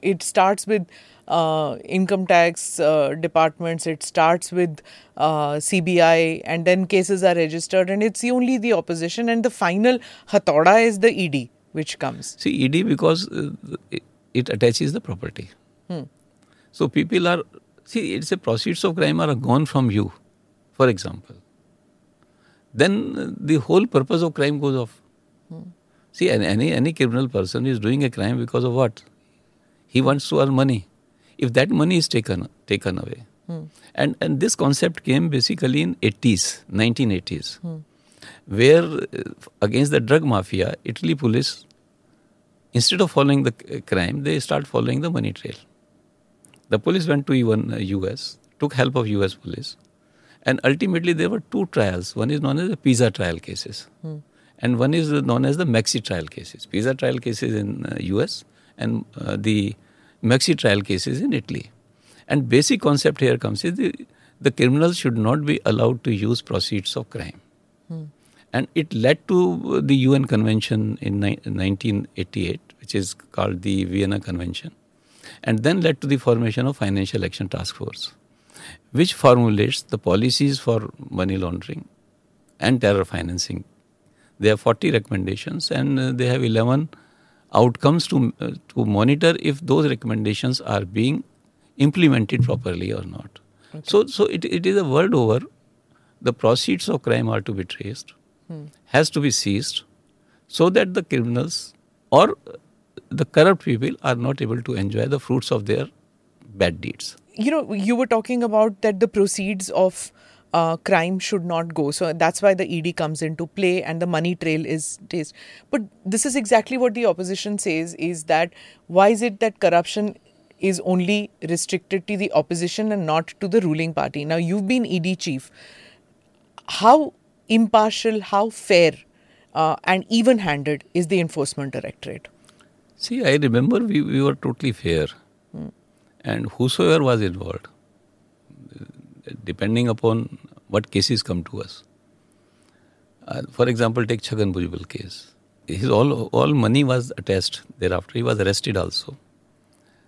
it starts with uh, income tax uh, departments it starts with uh, cbi and then cases are registered and it's only the opposition and the final hatoda is the ed which comes See, ED because uh, it, attaches the property. So people are see, it's a proceeds of crime are gone from you, for example. Then the whole purpose of crime goes off. See, any any criminal person is doing a crime because of what? He hmm. wants to earn money. If that money is taken taken away, hmm. and and this concept came basically in 80s, 1980s, hmm. where uh, against the drug mafia, Italy police, instead of following the uh, crime, they start following the money trail. The police went to even uh, US, took help of US police, and ultimately there were two trials. One is known as the Pizza trial cases, and one is known as the Maxi trial cases. Pizza trial cases in uh, US and uh, the Maxi trial cases in Italy. And basic concept here comes is the, the criminals should not be allowed to use proceeds of crime. And it led to the UN Convention in ni- 1988, which is called the Vienna Convention, and then led to the formation of Financial Action Task Force, which formulates the policies for money laundering and terror financing. They have 40 recommendations and uh, they have 11 outcomes to, uh, to monitor if those recommendations are being implemented properly or not. So, so it, it is a world over. The proceeds of crime are to be traced, has to be seized, so that the criminals or the corrupt people are not able to enjoy the fruits of their bad deeds. you know you were talking about that the proceeds of uh, crime should not go. So that's why the ed comes into play and the money trail is traced but this is exactly what the opposition says is that why is it that corruption is only restricted to the opposition and not to the ruling party? Now you've been ed chief. How impartial how fair uh, and even handed is the enforcement directorate? See, I remember we, we were totally fair, and whosoever was involved, depending upon what cases come to us, Uh, for example, take Bhujbal case. His all all money was attached thereafter. He was arrested also.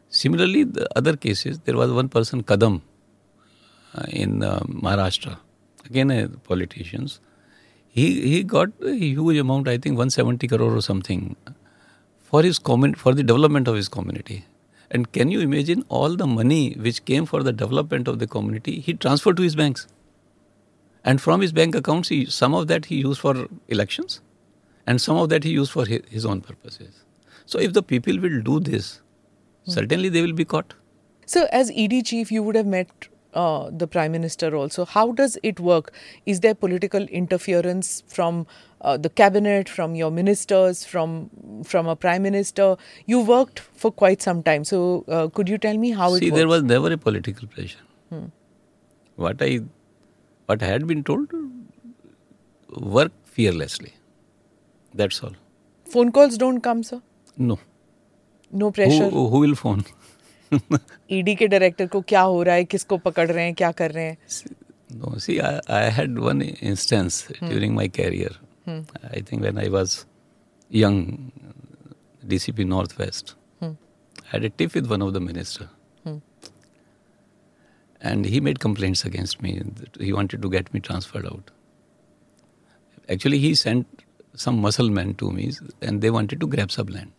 Similarly, the other cases, there was one person, Kadam, uh, in uh, Maharashtra, again a politicians. He he got a huge amount, I think 170 crore or something, for his comment for the development of his community. And can you imagine all the money which came for the development of the community? He transferred to his banks, and from his bank accounts, he, some of that he used for elections, and some of that he used for his, his own purposes. So if the people will do this, certainly they will be caught. So, as ED chief, you would have met uh, the prime minister also. How does it work? Is there political interference from uh, the cabinet, from your ministers, from from a prime minister? You worked for quite some time, so uh, could you tell me how See, it works? there was never a political pressure. What I, what I had been told, work fearlessly. That's all. Phone calls don't come, sir. No. No pressure. Who, who will phone? (laughs) ED के director को क्या हो रहा है किसको पकड़ रहे हैं क्या कर रहे हैं No, see, I, I had one instance during my career. I think when I was young, DCP Northwest, I had a tiff with one of the minister, and he made complaints against me. He wanted to get me transferred out. Actually, he sent some muscle men to me, and they wanted to grab some land.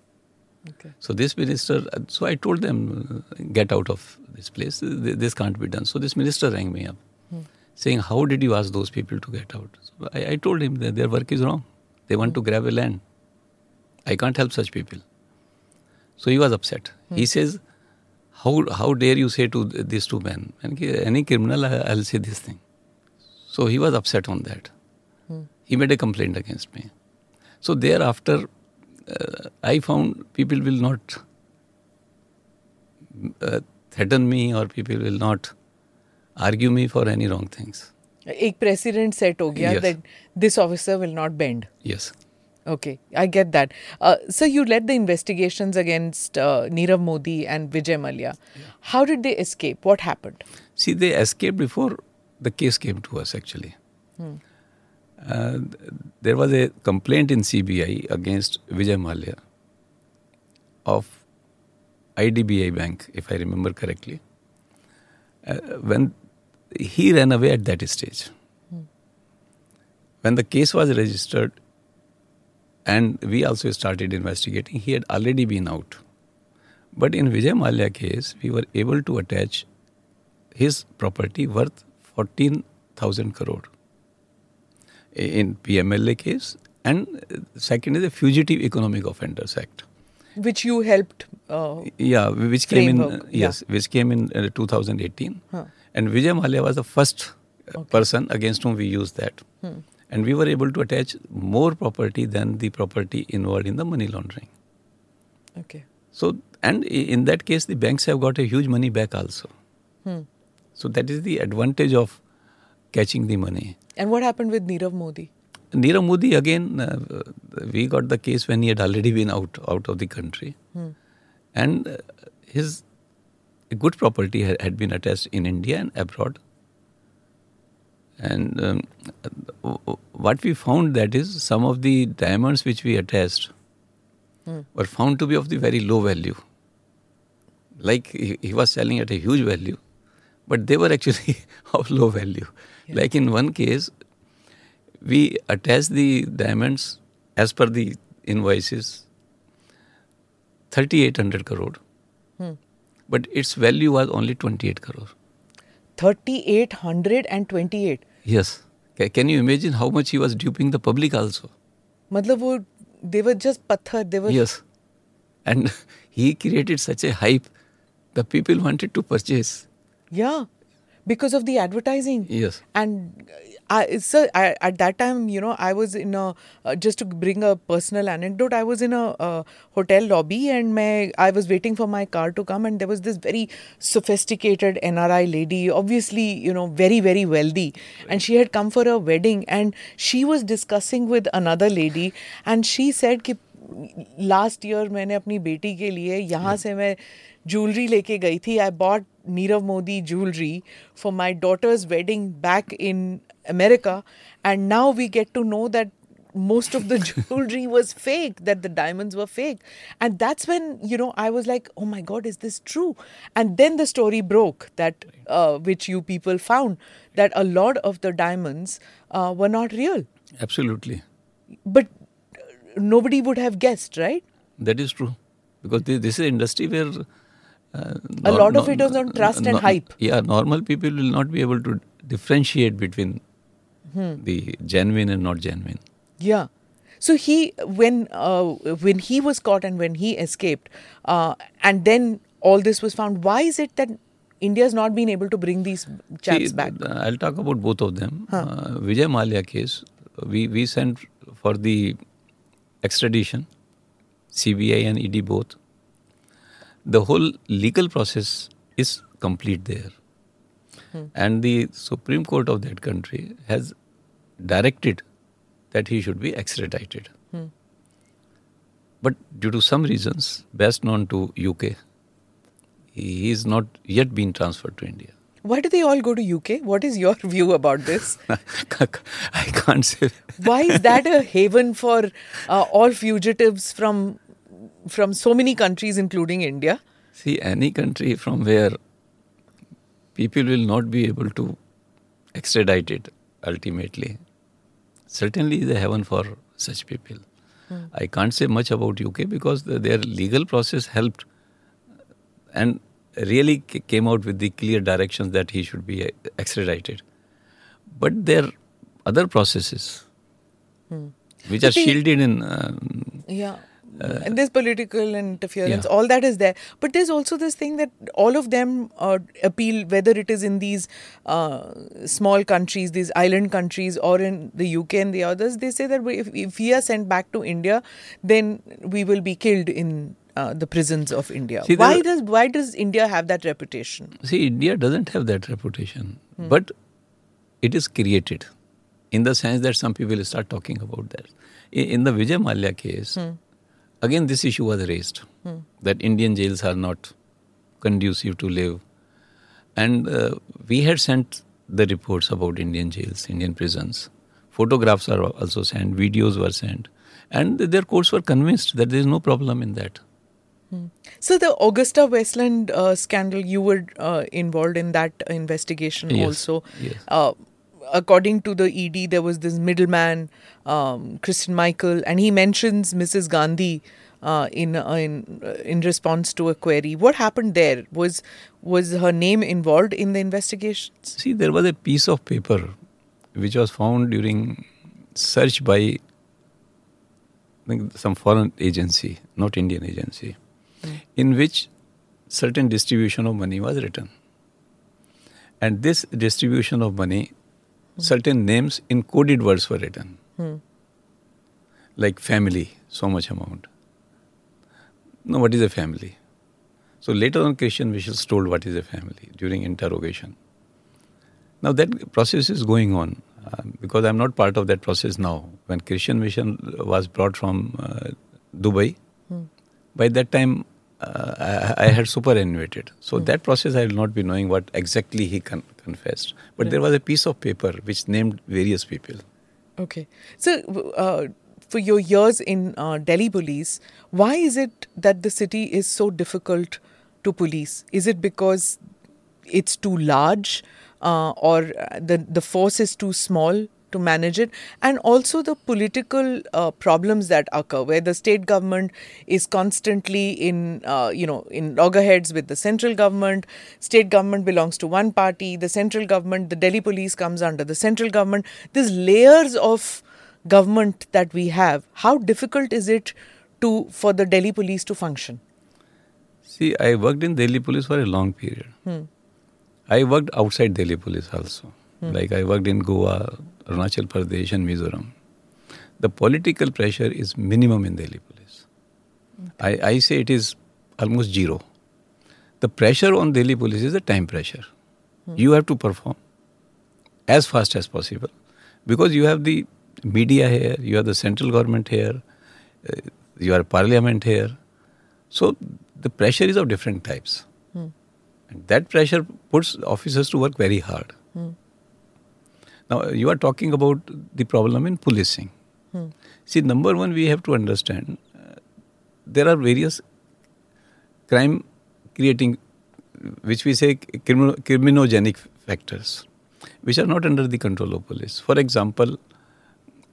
Okay. So this minister, so I told them, get out of this place. This can't be done. So this minister rang me up, hmm. saying, how did you ask those people to get out? So I, I told him that their work is wrong. They want to grab a land. I can't help such people. So he was upset. He hmm. says, how how dare you say to this to man यानी कि any criminal I say this thing so he was upset on that he made a complaint against me so thereafter I found people will not threaten me और people will not argue me for any wrong things एक precedent set हो गया this officer will not bend yes Okay, I get that. Uh, so you led the investigations against uh, Nirav Modi and Vijay Mallya. How did they escape? What happened? See, they escaped before the case came to us, actually. Uh, there was a complaint in CBI against Vijay Mallya of IDBI Bank, if I remember correctly. Uh, when he ran away at that stage. When the case was registered and we also started investigating, he had already been out. But in Vijay Mallya case, we were able to attach his property worth 14,000 crore in PMLA case. And second is the Fugitive Economic Offenders Act. Which you helped. Uh, Yeah, which came in Framework, uh, yeah. yes, which came in uh, 2018, Huh. and Vijay Mallya was the first uh, person against whom we used that, Hmm. And we were able to attach more property than the property involved in the money laundering. okay. So, and in that case, the banks have got a huge money back also. Hmm. So that is the advantage of catching the money. And what happened with Nirav Modi? Nirav Modi again, uh, we got the case when he had already been out out of the country, and uh, his good property had, had been attached in India and abroad. And um, what we found that is some of the diamonds which we attached hmm. were found to be of the very low value. Like he, he was selling at a huge value, but they were actually (laughs) of low value. Like in one case, we attached the diamonds as per the invoices 3800 crore hmm. but its value was only 28 crore 3828. yes can you imagine how much he was duping the public also? Matlab they were just pathar. They were yes, and (laughs) he created such a hype. The people wanted to purchase. Yeah, because of the advertising. Yes, and I, sir, I, at that time, you know, I was in a uh, just to bring a personal anecdote. I was in a uh, hotel lobby, and my I was waiting for my car to come, and there was this very sophisticated NRI lady, obviously, you know, very very wealthy, and she had come for a wedding, and she was discussing with another lady, and she said कि last year मैंने अपनी बेटी के लिए यहाँ से मैं jewelry लेके गई थी I bought Nirav Modi jewelry for my daughter's wedding back in America and now we get to know that most of the (laughs) jewelry was fake that the diamonds were fake and that's when you know i was like oh my god is this true and then the story broke that uh, which you people found that a lot of the diamonds uh, were not real Absolutely. but uh, nobody would have guessed right That is true. Because thi- this is an industry where. uh, A lot of it was on trust and hype. Yeah, normal people will not be able to differentiate between Hmm. the genuine and not genuine. Yeah. So he, when uh, when he was caught and when he escaped, uh, and then all this was found. Why is it that India has not been able to bring these chaps See, back? I'll talk about both of them. Uh, Vijay Mallya case, we, we sent for the extradition, CBI and ED both. The whole legal process is complete there. And the Supreme Court of that country has directed that he should be extradited. But due to some reasons, best known to UK, he is not yet been transferred to India. Why do they all go to UK? What is your (laughs) view about this? (laughs) I can't say. Why is that a haven for uh, all fugitives from from so many countries, including India? See, any country from where people will not be able to extradite it ultimately, certainly is a heaven for such people. I can't say much about UK because the, their legal process helped and really ca- came out with the clear directions that he should be uh, extradited. But there are other processes which are shielded in. um Yeah. And there's political interference, yeah. all that is there. But there's also this thing that all of them uh, appeal, whether it is in these uh, small countries, these island countries, or in the UK and the others, they say that we- if, if we are sent back to India, then we will be killed in uh, the prisons of India. See, why does why does India have that reputation? See, India doesn't have that reputation, but it is created in the sense that some people start talking about that. I- In the Vijay Mallya case, again this issue was raised that Indian jails are not conducive to live, and uh, we had sent the reports about Indian jails, Indian prisons. Photographs are also sent, videos were sent, and their courts were convinced that there is no problem in that. So the AgustaWestland uh, scandal, you were uh, involved in that investigation Yes, also. yes. Uh, according to the ED, there was this middleman, um, Christian Michel, and he mentions Mrs. Gandhi uh, in uh, in uh, in response to a query. What happened there? Was was her name involved in the investigations? See, there was a piece of paper which was found during search by I think some foreign agency, not Indian agency, in which certain distribution of money was written. And this distribution of money, certain names in coded words were written, like family, so much amount. No, what is a family? So later on, Christian Michels told what is a family during interrogation. Now that process is going on uh, because I'm not part of that process now. When Christian Michel was brought from uh, Dubai, by that time uh, I, I had superannuated. So that process I will not be knowing what exactly he con- confessed. But there was a piece of paper which named various people. Okay. So, uh, for your years in uh, Delhi police, why is it that the city is so difficult to police? Is it because it's too large, uh, or the the force is too small to manage it, and also the political uh, problems that occur, where the state government is constantly in, uh, you know, in loggerheads with the central government. State government belongs to one party. The central government, the Delhi police comes under the central government. There's layers of government that we have. How difficult is it to for the Delhi police to function? See, I worked in Delhi police for a long period. I worked outside Delhi police also. Like I worked in Goa, Arunachal Pradesh, and Mizoram. The political pressure is minimum in Delhi police. I, I say it is almost zero. The pressure on Delhi police is the time pressure. Hmm. You have to perform as fast as possible because you have the media here, you have the central government here, uh, you have parliament here. So the pressure is of different types. Hmm. And that pressure puts officers to work very hard. Hmm. Now, you are talking about the problem in policing. See, number one, we have to understand uh, there are various crime creating, which we say crimin- criminogenic factors, which are not under the control of police. For example,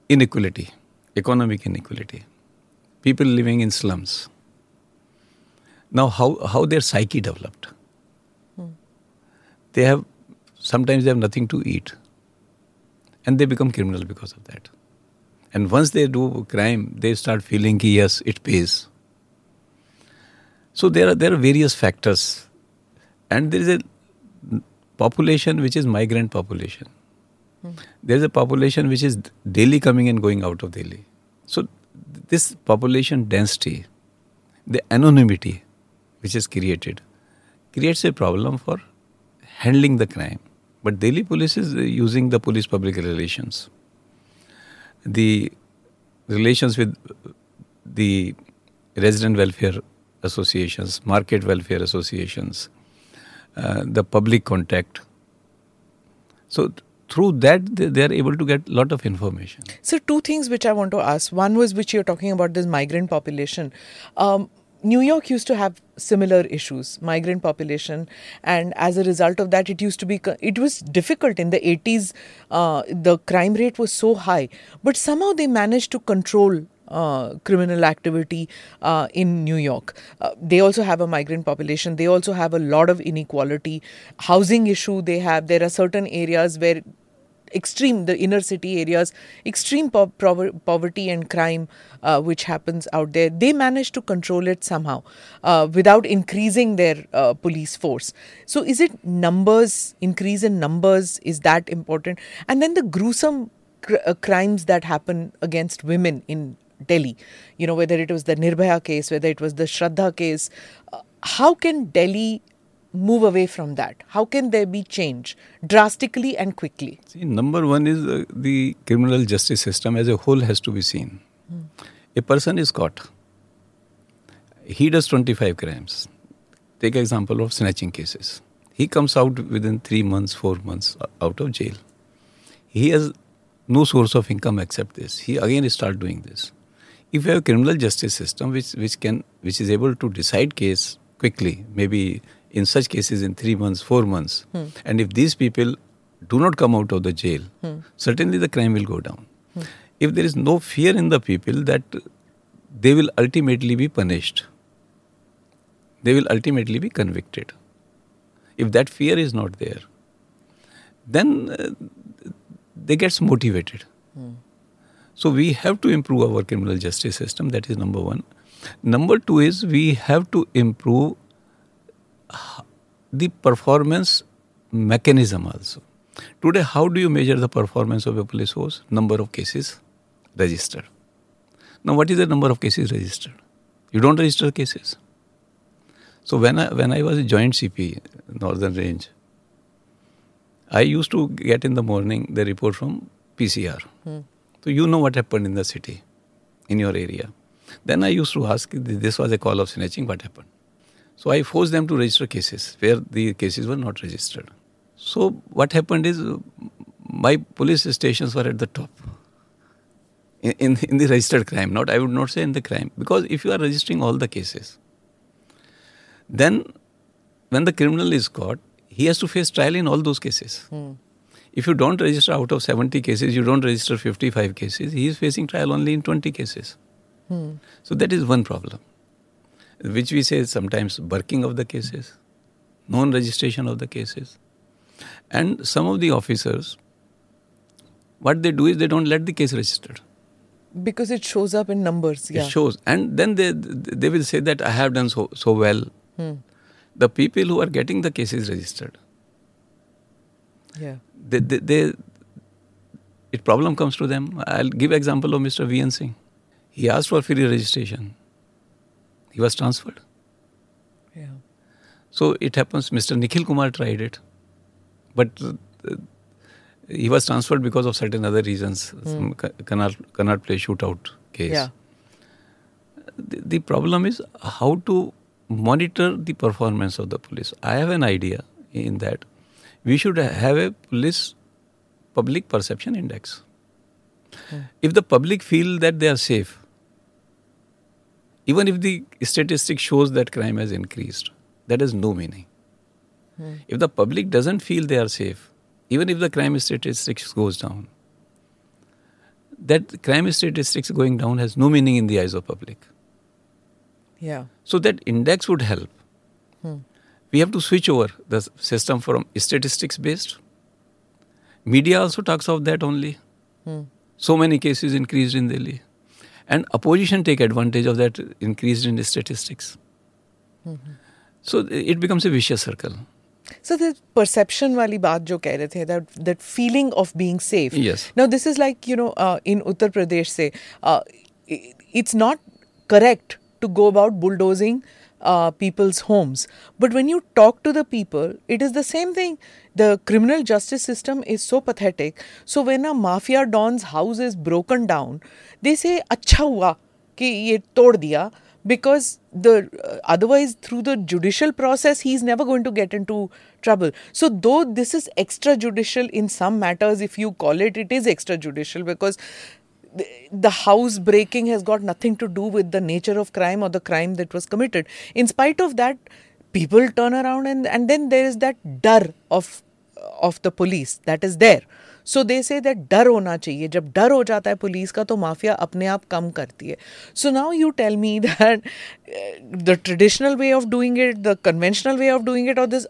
inequality, economic inequality, people living in slums. Now, how, how their psyche developed. They have, sometimes they have nothing to eat. And they become criminal because of that. And once they do crime, they start feeling, ki, yes, it pays. So there are, there are various factors. And there is a population which is migrant population. Hmm. There is a population which is daily coming and going out of Delhi. So this population density, the anonymity which is created, creates a problem for handling the crime. But Delhi police is using the police public relations. The relations with the resident welfare associations, market welfare associations, uh, the public contact. So through that they, they are able to get a lot of information. So, two things which I want to ask. One was which you're talking about this migrant population. Um, New York used to have similar issues, migrant population, and as a result of that, it used to be it was difficult in the 80s. Uh, the crime rate was so high, but somehow they managed to control uh, criminal activity uh, in New York. Uh, they also have a migrant population. They also have a lot of inequality, housing issue. They have there are certain areas where extreme the inner city areas extreme po- pro- poverty and crime uh, which happens out there they manage to control it somehow uh, without increasing their uh, police force. So is it numbers increase in numbers is that important? And then the gruesome cr- uh, crimes that happen against women in delhi you know whether it was the nirbhaya case whether it was the shraddha case uh, how can delhi move away from that? How can there be change drastically and quickly? See, number one is uh, the criminal justice system as a whole has to be seen. Hmm. A person is caught. He does 25 crimes. Take example of snatching cases. He comes out within three months, four months uh, out of jail. He has no source of income except this. He again start doing this. If you have a criminal justice system which, which can which is able to decide case quickly, maybe in such cases in three months, four months. Hmm. And if these people do not come out of the jail, hmm. certainly the crime will go down. Hmm. If there is no fear in the people that they will ultimately be punished, they will ultimately be convicted. If that fear is not there, then uh, they get motivated. So we have to improve our criminal justice system. That is number one. Number two is we have to improve the performance mechanism also. Today, how do you measure the performance of a police force? Number of cases registered. Now, what is the number of cases registered? You don't register cases. So when I when I was a joint CP, Northern Range, I used to get in the morning the report from PCR. Hmm. So you know what happened in the city, in your area. Then I used to ask, this was a call of snatching, what happened? So I forced them to register cases where the cases were not registered. So what happened is my police stations were at the top in, in, in, the registered crime. Not I would not say in the crime because if you are registering all the cases, then when the criminal is caught, he has to face trial in all those cases. Hmm. If you don't register out of 70 cases, you don't register 55 cases, he is facing trial only in 20 cases. Hmm. So that is one problem which we say sometimes burking of the cases, non registration of the cases. And some of the officers, what they do is they don't let the case registered. Because it shows up in numbers, yeah. It shows. And then they, they will say that I have done so, so well. Hmm. The people who are getting the cases registered, yeah. they, they, they, it problem comes to them. I'll give example of Mr. V.N. Singh. He asked for free registration he was transferred. Yeah. So it happens. Mr. Nikhil Kumar tried it, but uh, he was transferred because of certain other reasons. Mm. Connaught Connaught Place shootout case. Yeah. The, the problem is how to monitor the performance of the police. I have an idea in that we should have a police public perception index. If the public feel that they are safe, even if the statistic shows that crime has increased, that has no meaning. Hmm. If the public doesn't feel they are safe, even if the crime statistics goes down, that crime statistics going down has no meaning in the eyes of public. Yeah. So that index would help. Hmm. We have to switch over the system from statistics based. Media also talks of that only. Hmm. So many cases increased in Delhi. And opposition take advantage of that increased in statistics. So it becomes a vicious circle. So the perception wali baat jo the, that that feeling of being safe. Yes. Now this is like you know uh, in Uttar Pradesh say uh, it's not correct to go about bulldozing uh, people's homes. But when you talk to the people, it is the same thing. The criminal justice system is so pathetic. So when a mafia don's house is broken down, they say, "Acha hua ki ye tod diya," because the uh, otherwise through the judicial process he's never going to get into trouble so though this is extrajudicial in some matters if you call it it is extrajudicial because the, the house breaking has got nothing to do with the nature of crime or the crime that was committed in spite of that people turn around and and then there is that dar of of the police that is there so they say that डर होना चाहिए जब डर हो जाता है police का तो माफिया अपने आप कम करती है so now you tell me that the traditional way of doing it the conventional way of doing it और this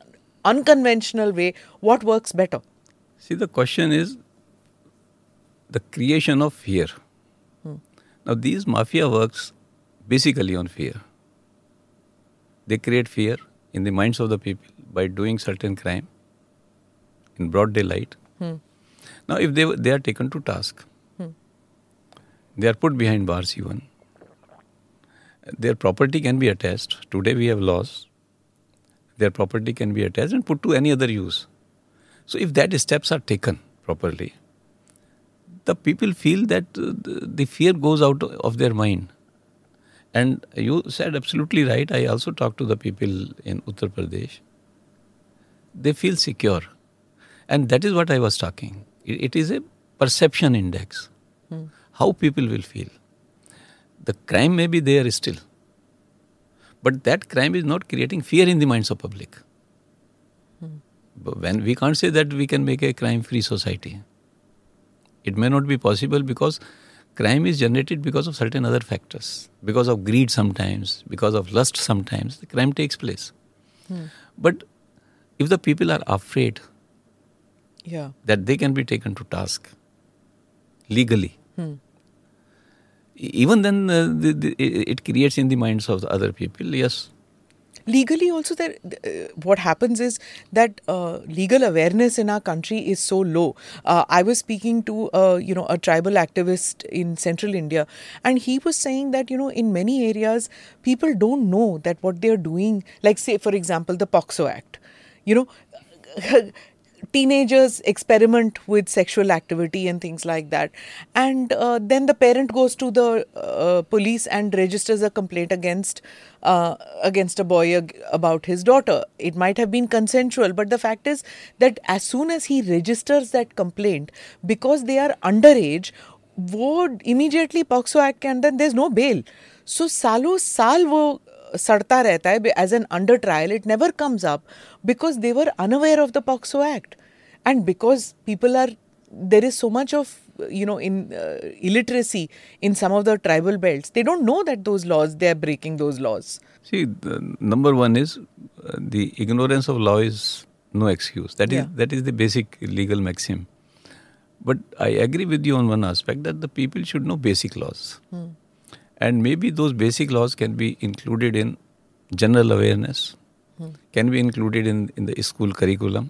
unconventional way what works better See, the question is the creation of fear. Hmm. Now, these mafia works basically on fear. They create fear in the minds of the people by doing certain crime in broad daylight. Hmm. Now, if they, they are taken to task, hmm. they are put behind bars even. Their property can be attached. Today we have laws. Their property can be attached and put to any other use. So, if that steps are taken properly, the people feel that uh, the, fear goes out of their mind. And you said absolutely right. I also talked to the people in Uttar Pradesh. They feel secure. And that is what I was talking. It, it is a perception index. How people will feel. The crime may be there still. But that crime is not creating fear in the minds of public. But when we can't say that we can make a crime-free society, it may not be possible because crime is generated because of certain other factors, because of greed sometimes, because of lust sometimes. The crime takes place. But if the people are afraid Yeah. that they can be taken to task legally, e- even then uh, the, the, it it creates in the minds of the other people, yes, legally also there uh, what happens is that uh, legal awareness in our country is so low. Uh, i was speaking to uh, you know a tribal activist in central india and he was saying that you know in many areas people don't know that what they're doing. Like say for example the POCSO act. You know (laughs) teenagers experiment with sexual activity and things like that and uh, then the parent goes to the uh, police and registers a complaint against uh, against a boy ag- about his daughter it might have been consensual but the fact is that as soon as he registers that complaint because they are underage वो immediately POCSO act के अंदर there's no bail so सालों साल वो सड़ता रहता है as an under trial it never comes up because they were unaware of the POXO Act and because people are there is so much of you know in uh, illiteracy in some of the tribal belts they don't know that those laws they are breaking those laws See, the number one is uh, the ignorance of law is no excuse. That is Yeah. that is the basic legal maxim. But I agree with you on one aspect that the people should know basic laws, and maybe those basic laws can be included in general awareness, can be included in in the school curriculum,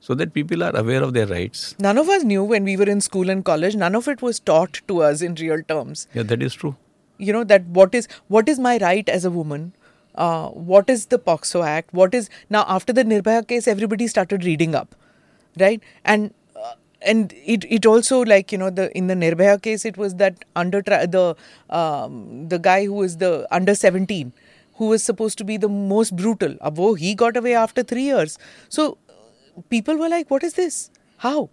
so that people are aware of their rights. none of us knew when we were in school and college. None of it was taught to us in real terms. Yeah, that is true. you know that what is what is my right as a woman? Uh, what is the POCSO act? What is now after the nirbhaya case everybody started reading up right? And and it it also like you know the in the nirbhaya case it was that under the um, the guy who is the under 17 who was supposed to be the most brutal. Abo, he got away after three years. So people were like, what is this? How?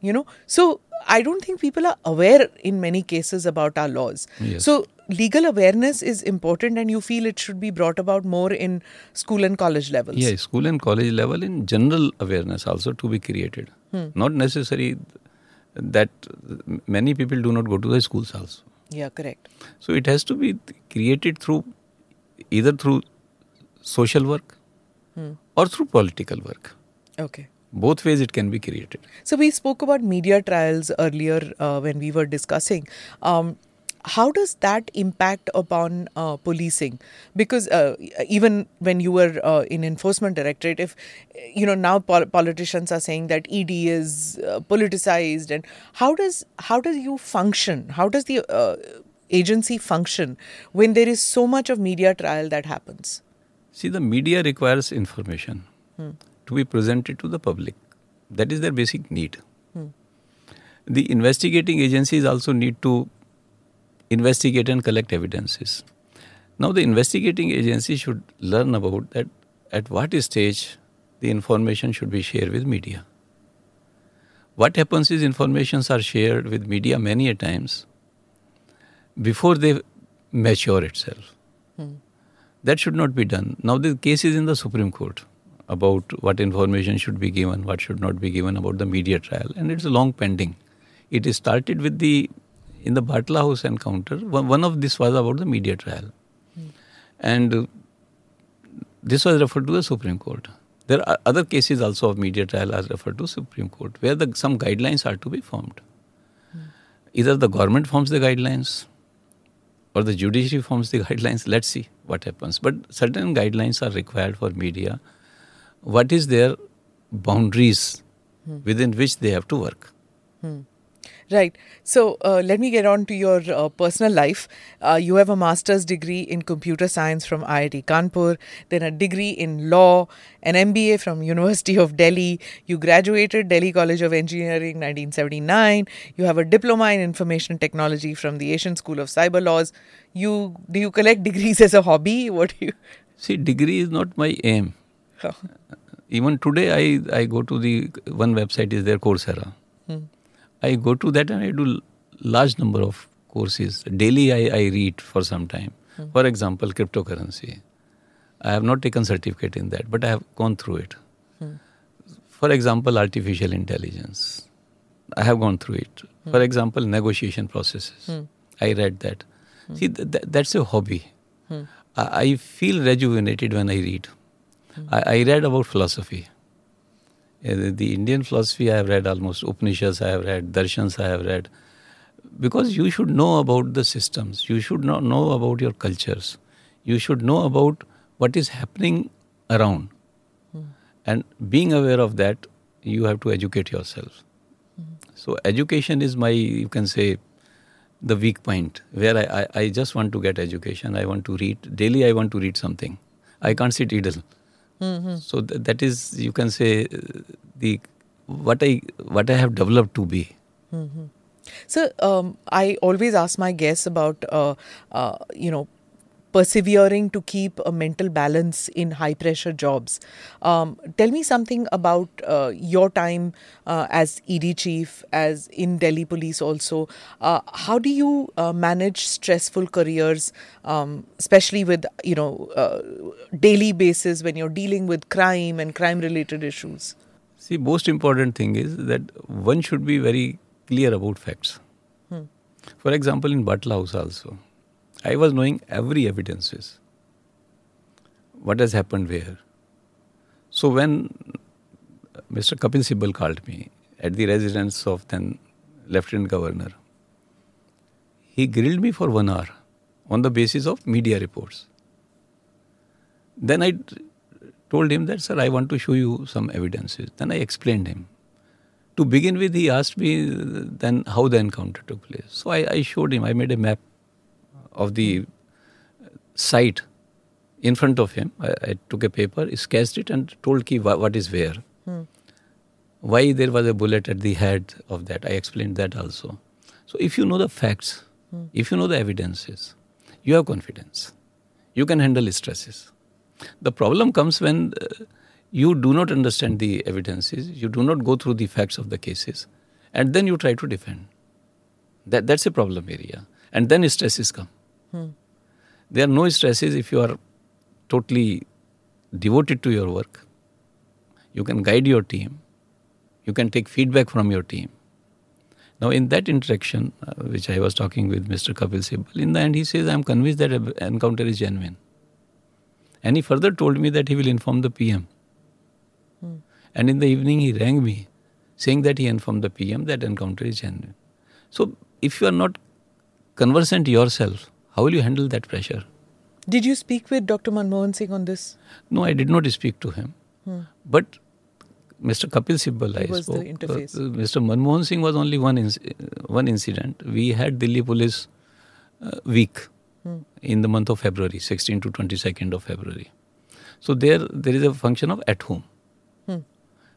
You know? So I don't think people are aware in many cases about our laws. Yes. So legal awareness is important and you feel it should be brought about more in school and college levels. Yeah, school and college level in general awareness also to be created. Not necessary that many people do not go to the schools also. Yeah, correct. So it has to be created through either through social work or through political work. Okay. Both ways it can be created. So we spoke about media trials earlier uh, when we were discussing. Um, how does that impact upon uh, policing? Because uh, even when you were uh, in enforcement directorate, if you know now pol- politicians are saying that ED is uh, politicized, and how does how does you function? How does the uh, agency function when there is so much of media trial that happens? See, the media requires information to be presented to the public. That is their basic need. The investigating agencies also need to investigate and collect evidences. Now, the investigating agency should learn about that at what stage the information should be shared with media. What happens is informations are shared with media many a times before they mature itself. Hmm. That should not be done. Now the case is in the Supreme Court about what information should be given, what should not be given about the media trial, and it's a long pending. It is started with the in the Batla House encounter. One, one of this was about the media trial, hmm. and uh, this was referred to the Supreme Court. There are other cases also of media trial are referred to Supreme Court, where the, some guidelines are to be formed. Hmm. Either the government forms the guidelines, or the judiciary forms the (laughs) guidelines. Let's see what happens. But certain guidelines are required for media. What is their boundaries hmm. within which they have to work? Right. So uh, let me get on to your uh, personal life. Uh, you have a master's degree in computer science from IIT Kanpur, then a degree in law, an MBA from University of Delhi. You graduated Delhi College of Engineering 1979. You have a diploma in information technology from the Asian School of Cyber Laws. You do you collect degrees as a hobby? What do you? (laughs) See, degree is not my aim. Even today, I, I go to the one website is there Coursera. I go to that and I do large number of courses. Daily, I, I read for some time. Hmm. For example, cryptocurrency. I have not taken certificate in that, but I have gone through it. Hmm. For example, artificial intelligence. I have gone through it. Hmm. For example, negotiation processes. I read that. See, th- th- that's a hobby. I, I feel rejuvenated when I read. I, I read about philosophy. Uh, the, Indian philosophy I have read almost Upanishads I have read, Darshans I have read. Because you should know about the systems, you should not know about your cultures, you should know about what is happening around. And being aware of that, you have to educate yourself. So education is my, you can say, the weak point where I, I, I just want to get education. I want to read daily. I want to read something. I can't sit idle. So th- that is you can say the what I what I have developed to be. So um, I always ask my guests about uh, uh, you know persevering to keep a mental balance in high pressure jobs. Um, tell me something about uh, your time uh, as ED chief, as in Delhi Police also. Uh, how do you uh, manage stressful careers, um, especially with you know uh, daily basis when you're dealing with crime and crime related issues? See, most important thing is that one should be very clear about facts. For example, in Batla House also, I was knowing every evidences. What has happened where. So when Mr. Kapil Sibal called me at the residence of then Lieutenant Governor, he grilled me for one hour on the basis of media reports. Then I told him that, sir, I want to show you some evidences. Then I explained him. To begin with, he asked me then how the encounter took place. So I, I showed him, I made a map of the site in front of him. I, I took a paper, sketched it, and told ki wha- what is where. Why there was a bullet at the head of that. I explained that also. So if you know the facts, if you know the evidences, you have confidence. You can handle stresses. The problem comes when uh, you do not understand the evidences, you do not go through the facts of the cases, and then you try to defend. That, that's a problem area. And then stresses come. Hmm. There are no stresses if you are totally devoted to your work. You can guide your team. You can take feedback from your team. Now, in that interaction, uh, which I was talking with Mr. Kapil Sibal, in the end, he says, I'm convinced that encounter is genuine. And he further told me that he will inform the PM. Hmm. And in the evening, he rang me saying that he informed the PM that encounter is genuine. So, if you are not conversant yourself, how will you handle that pressure? Did you speak with Dr. Manmohan Singh on this? No, I did not speak to him. Hmm. But Mr. Kapil Sibal, I was spoke. The interface. Uh, Mr. Manmohan Singh was only one inc- one incident. We had Delhi Police uh, week hmm. in the month of February, 16 to 22nd of February. So there there is a function of at home, hmm.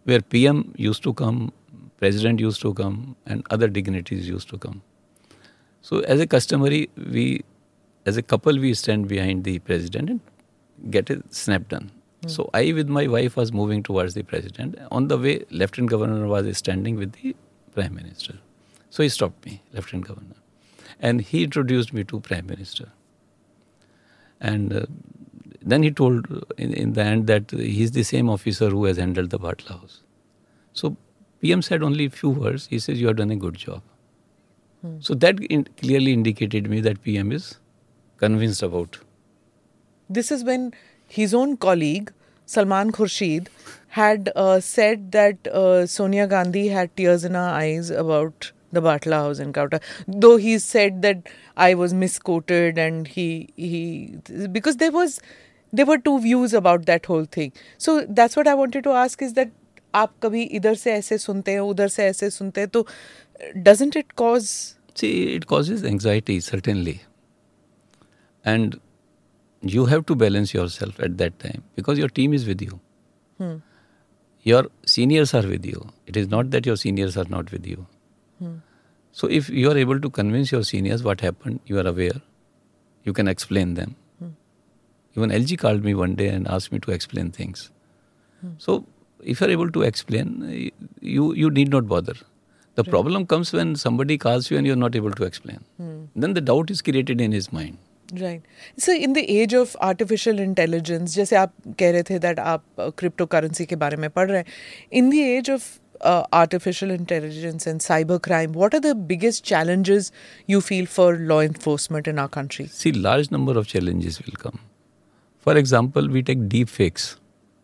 where PM used to come, President used to come, and other dignitaries used to come. So as a customary, we as a couple we stand behind the president and get a snap done. Mm. So I with my wife was moving towards the president. On the way, Lieutenant Governor was standing with the Prime Minister. So he stopped me, Lieutenant Governor, and he introduced me to Prime Minister. And uh, then he told in, in the end that he's the same officer who has handled the Batla House. So PM said only a few words. He says, "You have done a good job." Hmm. So that in, clearly indicated me that PM is convinced about. This is when his own colleague, Salman Khurshid, had uh, said that uh, Sonia Gandhi had tears in her eyes about the Batla House encounter. Though he said that I was misquoted and he he because there was there were two views about that whole thing. So that's what I wanted to ask is that आप कभी इधर से ऐसे सुनते हैं उधर से ऐसे सुनते हैं तो doesn't it cause see it causes anxiety certainly and you have to balance yourself at that time because your team is with you. Hmm. Your seniors are with you. It is not that your seniors are not with you. Hmm. So if you are able to convince your seniors what happened, you are aware, you can explain them. Hmm. Even LG called me one day and asked me to explain things. Hmm. So if you are able to explain, you you need not bother. The right. problem comes when somebody calls you and you are not able to explain. Hmm. Then the doubt is created in his mind. Right sir in the age of artificial intelligence जैसे आप कह रहे थे that आप crypto currency के बारे में पढ़ रहे हैं in the age of artificial intelligence and cyber crime what are the biggest challenges you feel for law enforcement in our country see large number of challenges will come for example we take deep fakes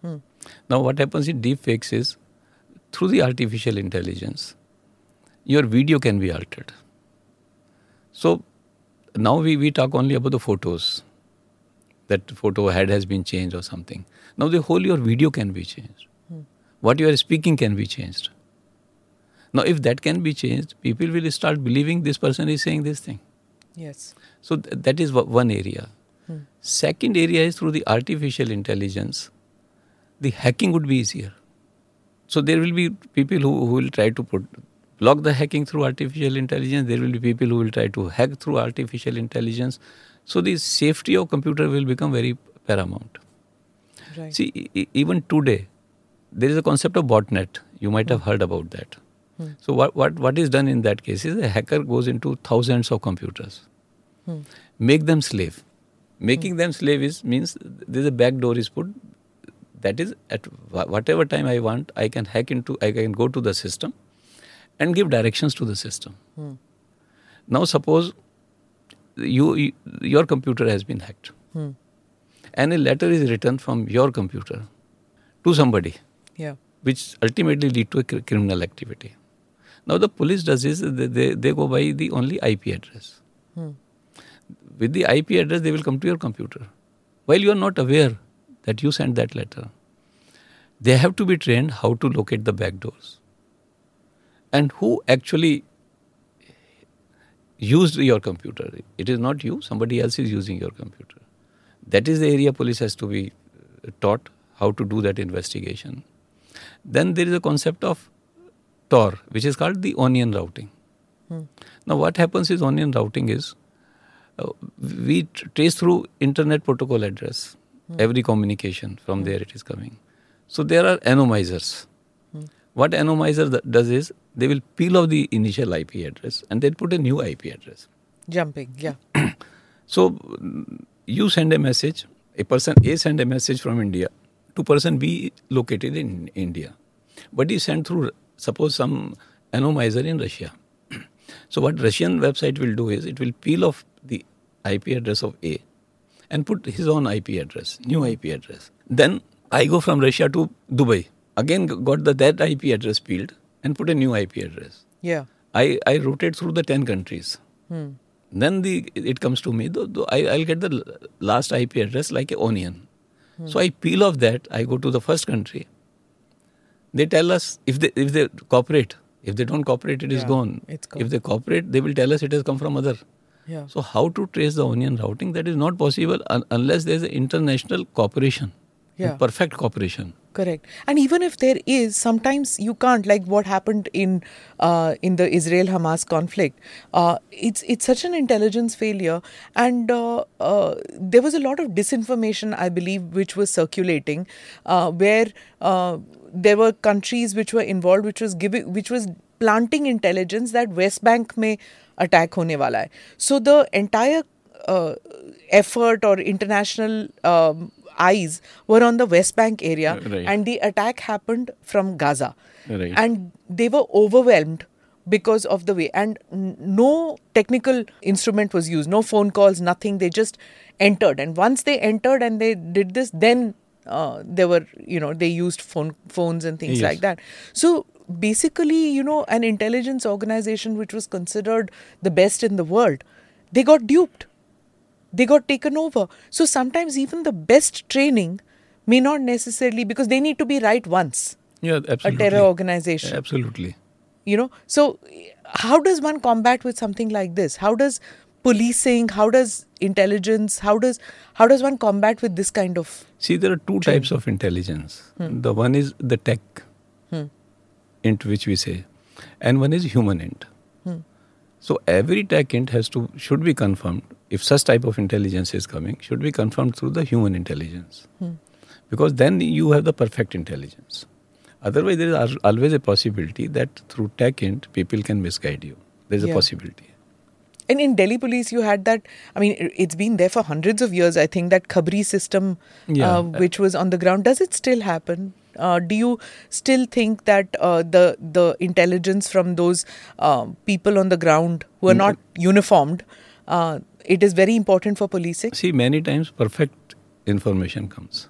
now what happens in deep fakes is through the artificial intelligence your video can be altered so now we, we talk only about the photos. That photo head has been changed or something. Now the whole your video can be changed. Hmm. What you are speaking can be changed. Now if that can be changed, people will start believing this person is saying this thing. Yes. So th- that is one area. Hmm. Second area is through the artificial intelligence, the hacking would be easier. So there will be people who, who will try to put block the hacking through artificial intelligence. There will be people who will try to hack through artificial intelligence. So the safety of computer will become very paramount. Right. See, e- even today, there is a concept of botnet. You might have heard about that. Hmm. So what, what, what is done in that case is a hacker goes into thousands of computers, hmm. make them slave. Making hmm. them slave is means there's a back door is put. That is at whatever time I want, I can hack into. I can go to the system and give directions to the system. Hmm. Now, suppose you, you, your computer has been hacked, hmm. and a letter is written from your computer to somebody, yeah. which ultimately lead to a criminal activity. Now, the police does is they, they, they go by the only IP address. Hmm. With the IP address, they will come to your computer. While you are not aware that you sent that letter, they have to be trained how to locate the back doors and who actually used your computer. It is not you, somebody else is using your computer. That is the area police has to be uh, taught how to do that investigation. Then there is a concept of Tor, which is called the onion routing. Hmm. Now, what happens is onion routing is uh, we tr- trace through internet protocol address every communication from there it is coming. So there are anomizers. What anomizer does is they will peel off the initial IP address and then put a new IP address. Jumping, yeah. (clears throat) So mm, you send a message, a person A send a message from India to person B located in India. But he sent through suppose some anomizer in Russia. (clears throat) so what Russian website will do is it will peel off the IP address of A and put his own IP address, new IP address. Then I go from Russia to Dubai. Again got the that IP address peeled and put a new IP address. Yeah. I, I rotate through the 10 countries. Hmm. Then the it comes to me, though, though I, I'll get the last IP address like an onion. So I peel off that, I go to the first country. They tell us if they if they cooperate. If they don't cooperate, it is Yeah, gone. it's gone. If they cooperate, they will tell us it has come from other. Yeah. So how to trace the onion routing? That is not possible un- unless there is an international cooperation, Yeah. perfect cooperation. Correct. And even if there is, sometimes you can't. Like what happened in uh, in the Israel-Hamas conflict, uh, it's it's such an intelligence failure, and uh, uh, there was a lot of disinformation, I believe, which was circulating, uh, where uh, there were countries which were involved, which was giving, which was planting intelligence that West Bank may attack hone wala hai. So the entire effort or international um, eyes were on the West Bank area, Right. and the attack happened from Gaza, Right. and they were overwhelmed because of the way and n- no technical instrument was used no phone calls nothing they just entered and once they entered and they did this then uh, they were you know they used phone phones and things Yes. like that so basically you know an intelligence organization which was considered the best in the world they got duped they got taken over so sometimes even the best training may not necessarily because they need to be right once Yeah, absolutely. a terror organization Absolutely. you know so how does one combat with something like this how does policing how does intelligence how does how does one combat with this kind of See, there are two types of intelligence. Hmm. The one is the tech, hmm. int which we say, and one is human int. Hmm. So every tech int has to should be confirmed. If such type of intelligence is coming, should be confirmed through the human intelligence, because then you have the perfect intelligence. Otherwise, there is always a possibility that through tech int people can misguide you. There is Yeah. a possibility. and in delhi police you had that i mean it- it's been there for hundreds of years i think that khabri system Yeah. uh, which was on the ground does it still happen uh, do you still think that uh, the the intelligence from those uh, people on the ground who are Mm, not uniformed uh, it is very important for policing See, many times perfect information comes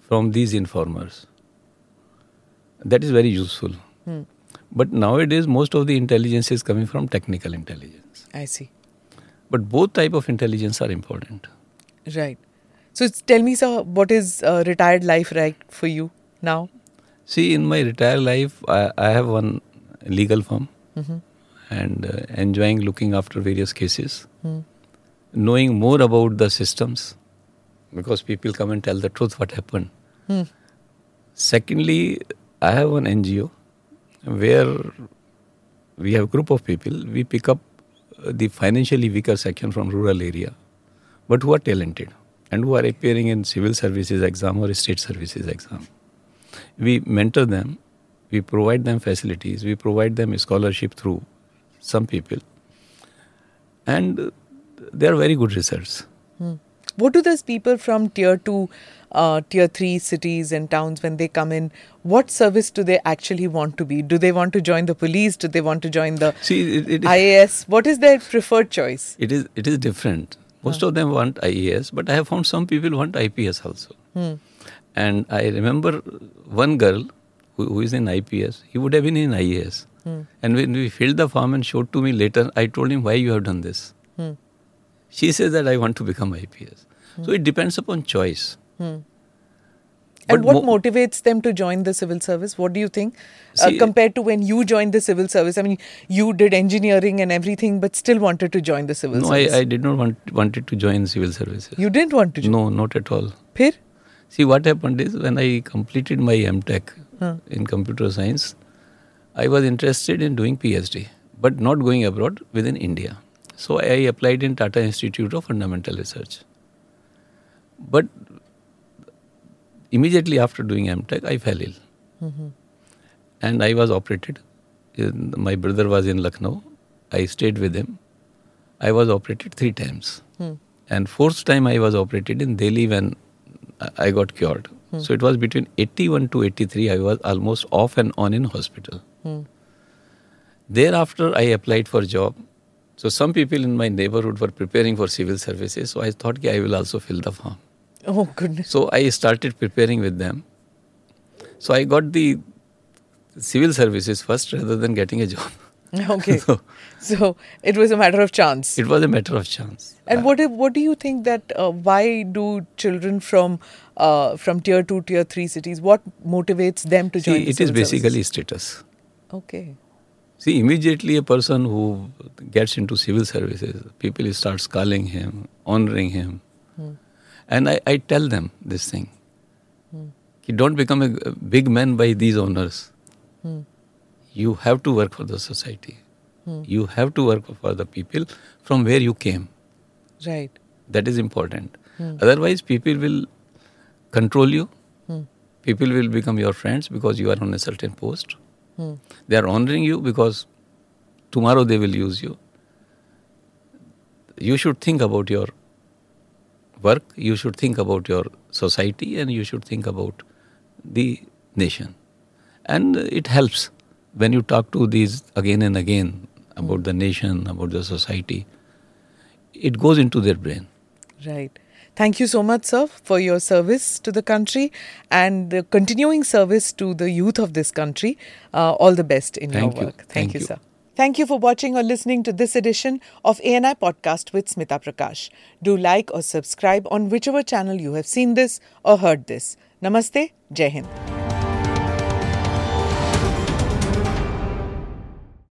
from these informers. That is very useful. But nowadays, most of the intelligence is coming from technical intelligence. i see But both type of intelligence are important. Right. So tell me, sir, what is uh, retired life like for you now? See, in my retired life, I, I have one legal firm and uh, enjoying looking after various cases, knowing more about the systems because people come and tell the truth what happened. Hmm. Secondly, I have an NGO where we have a group of people. We pick up the financially weaker section from rural area, but who are talented and who are appearing in civil services exam or state services exam. We mentor them, we provide them facilities, we provide them scholarship through some people, and they are very good results. Hmm. What do those people from tier two, uh, tier three cities and towns, when they come in, what service do they actually want to be? Do they want to join the police? Do they want to join the See, it, it, IAS? What is their preferred choice? it is it is different. Most of them want IAS, but I have found some people want IPS also. Hmm. And I remember one girl who, who is in IPS. He would have been in IAS. Hmm. And when we filled the form and showed to me later, I told him why you have done this. She says that I want to become IPS. So it depends upon choice. And But what mo- motivates them to join the civil service? What do you think? Uh, compared to when you joined the civil service, I mean, you did engineering and everything, but still wanted to join the civil service. No, I. I did not want wanted to join civil services. you didn't want to join. No, not at all. Phir? See, what happened is when I completed my MTech in computer science, I was interested in doing PhD, but not going abroad within India. So I applied in Tata Institute of Fundamental Research. But immediately after doing MTech, I fell ill. Mm-hmm. And I was operated. My brother was in Lucknow. I stayed with him. I was operated three times. Hmm. And fourth time I was operated in Delhi when I got cured. Hmm. So it was between 81 to 83, I was almost off and on in hospital. Hmm. Thereafter, I applied for job. So some people in my neighborhood were preparing for civil services. So I thought okay, I will also fill the form. Oh goodness! So I started preparing with them. So I got the civil services first rather than getting a job. (laughs) Okay. so, so, it was a matter of chance. It was a matter of chance. And uh, what what do you think that uh, why do children from uh, from tier two, tier three cities what motivates them to join? See, it is basically services? status. Okay. See, immediately a person who gets into civil services, people start calling him, honoring him, hmm. and I, I tell them this thing: hmm. don't become a big man by these honors. Hmm you have to work for the society. Hmm. You have to work for the people from where you came. Right. That is important. Hmm. Otherwise, people will control you. Hmm. People will become your friends because you are on a certain post. Hmm. They are honoring you because tomorrow they will use you. You should think about your work, you should think about your society, and you should think about the nation. And it helps when you talk to these again and again about the nation, about the society, it goes into their brain. Right. Thank you so much, sir, for your service to the country and the continuing service to the youth of this country. Uh, all the best in Thank your you. work. Thank, Thank you, you, sir. Thank you for watching or listening to this edition of ANI Podcast with Smita Prakash. Do like or subscribe on whichever channel you have seen this or heard this. Namaste. Jai Hind.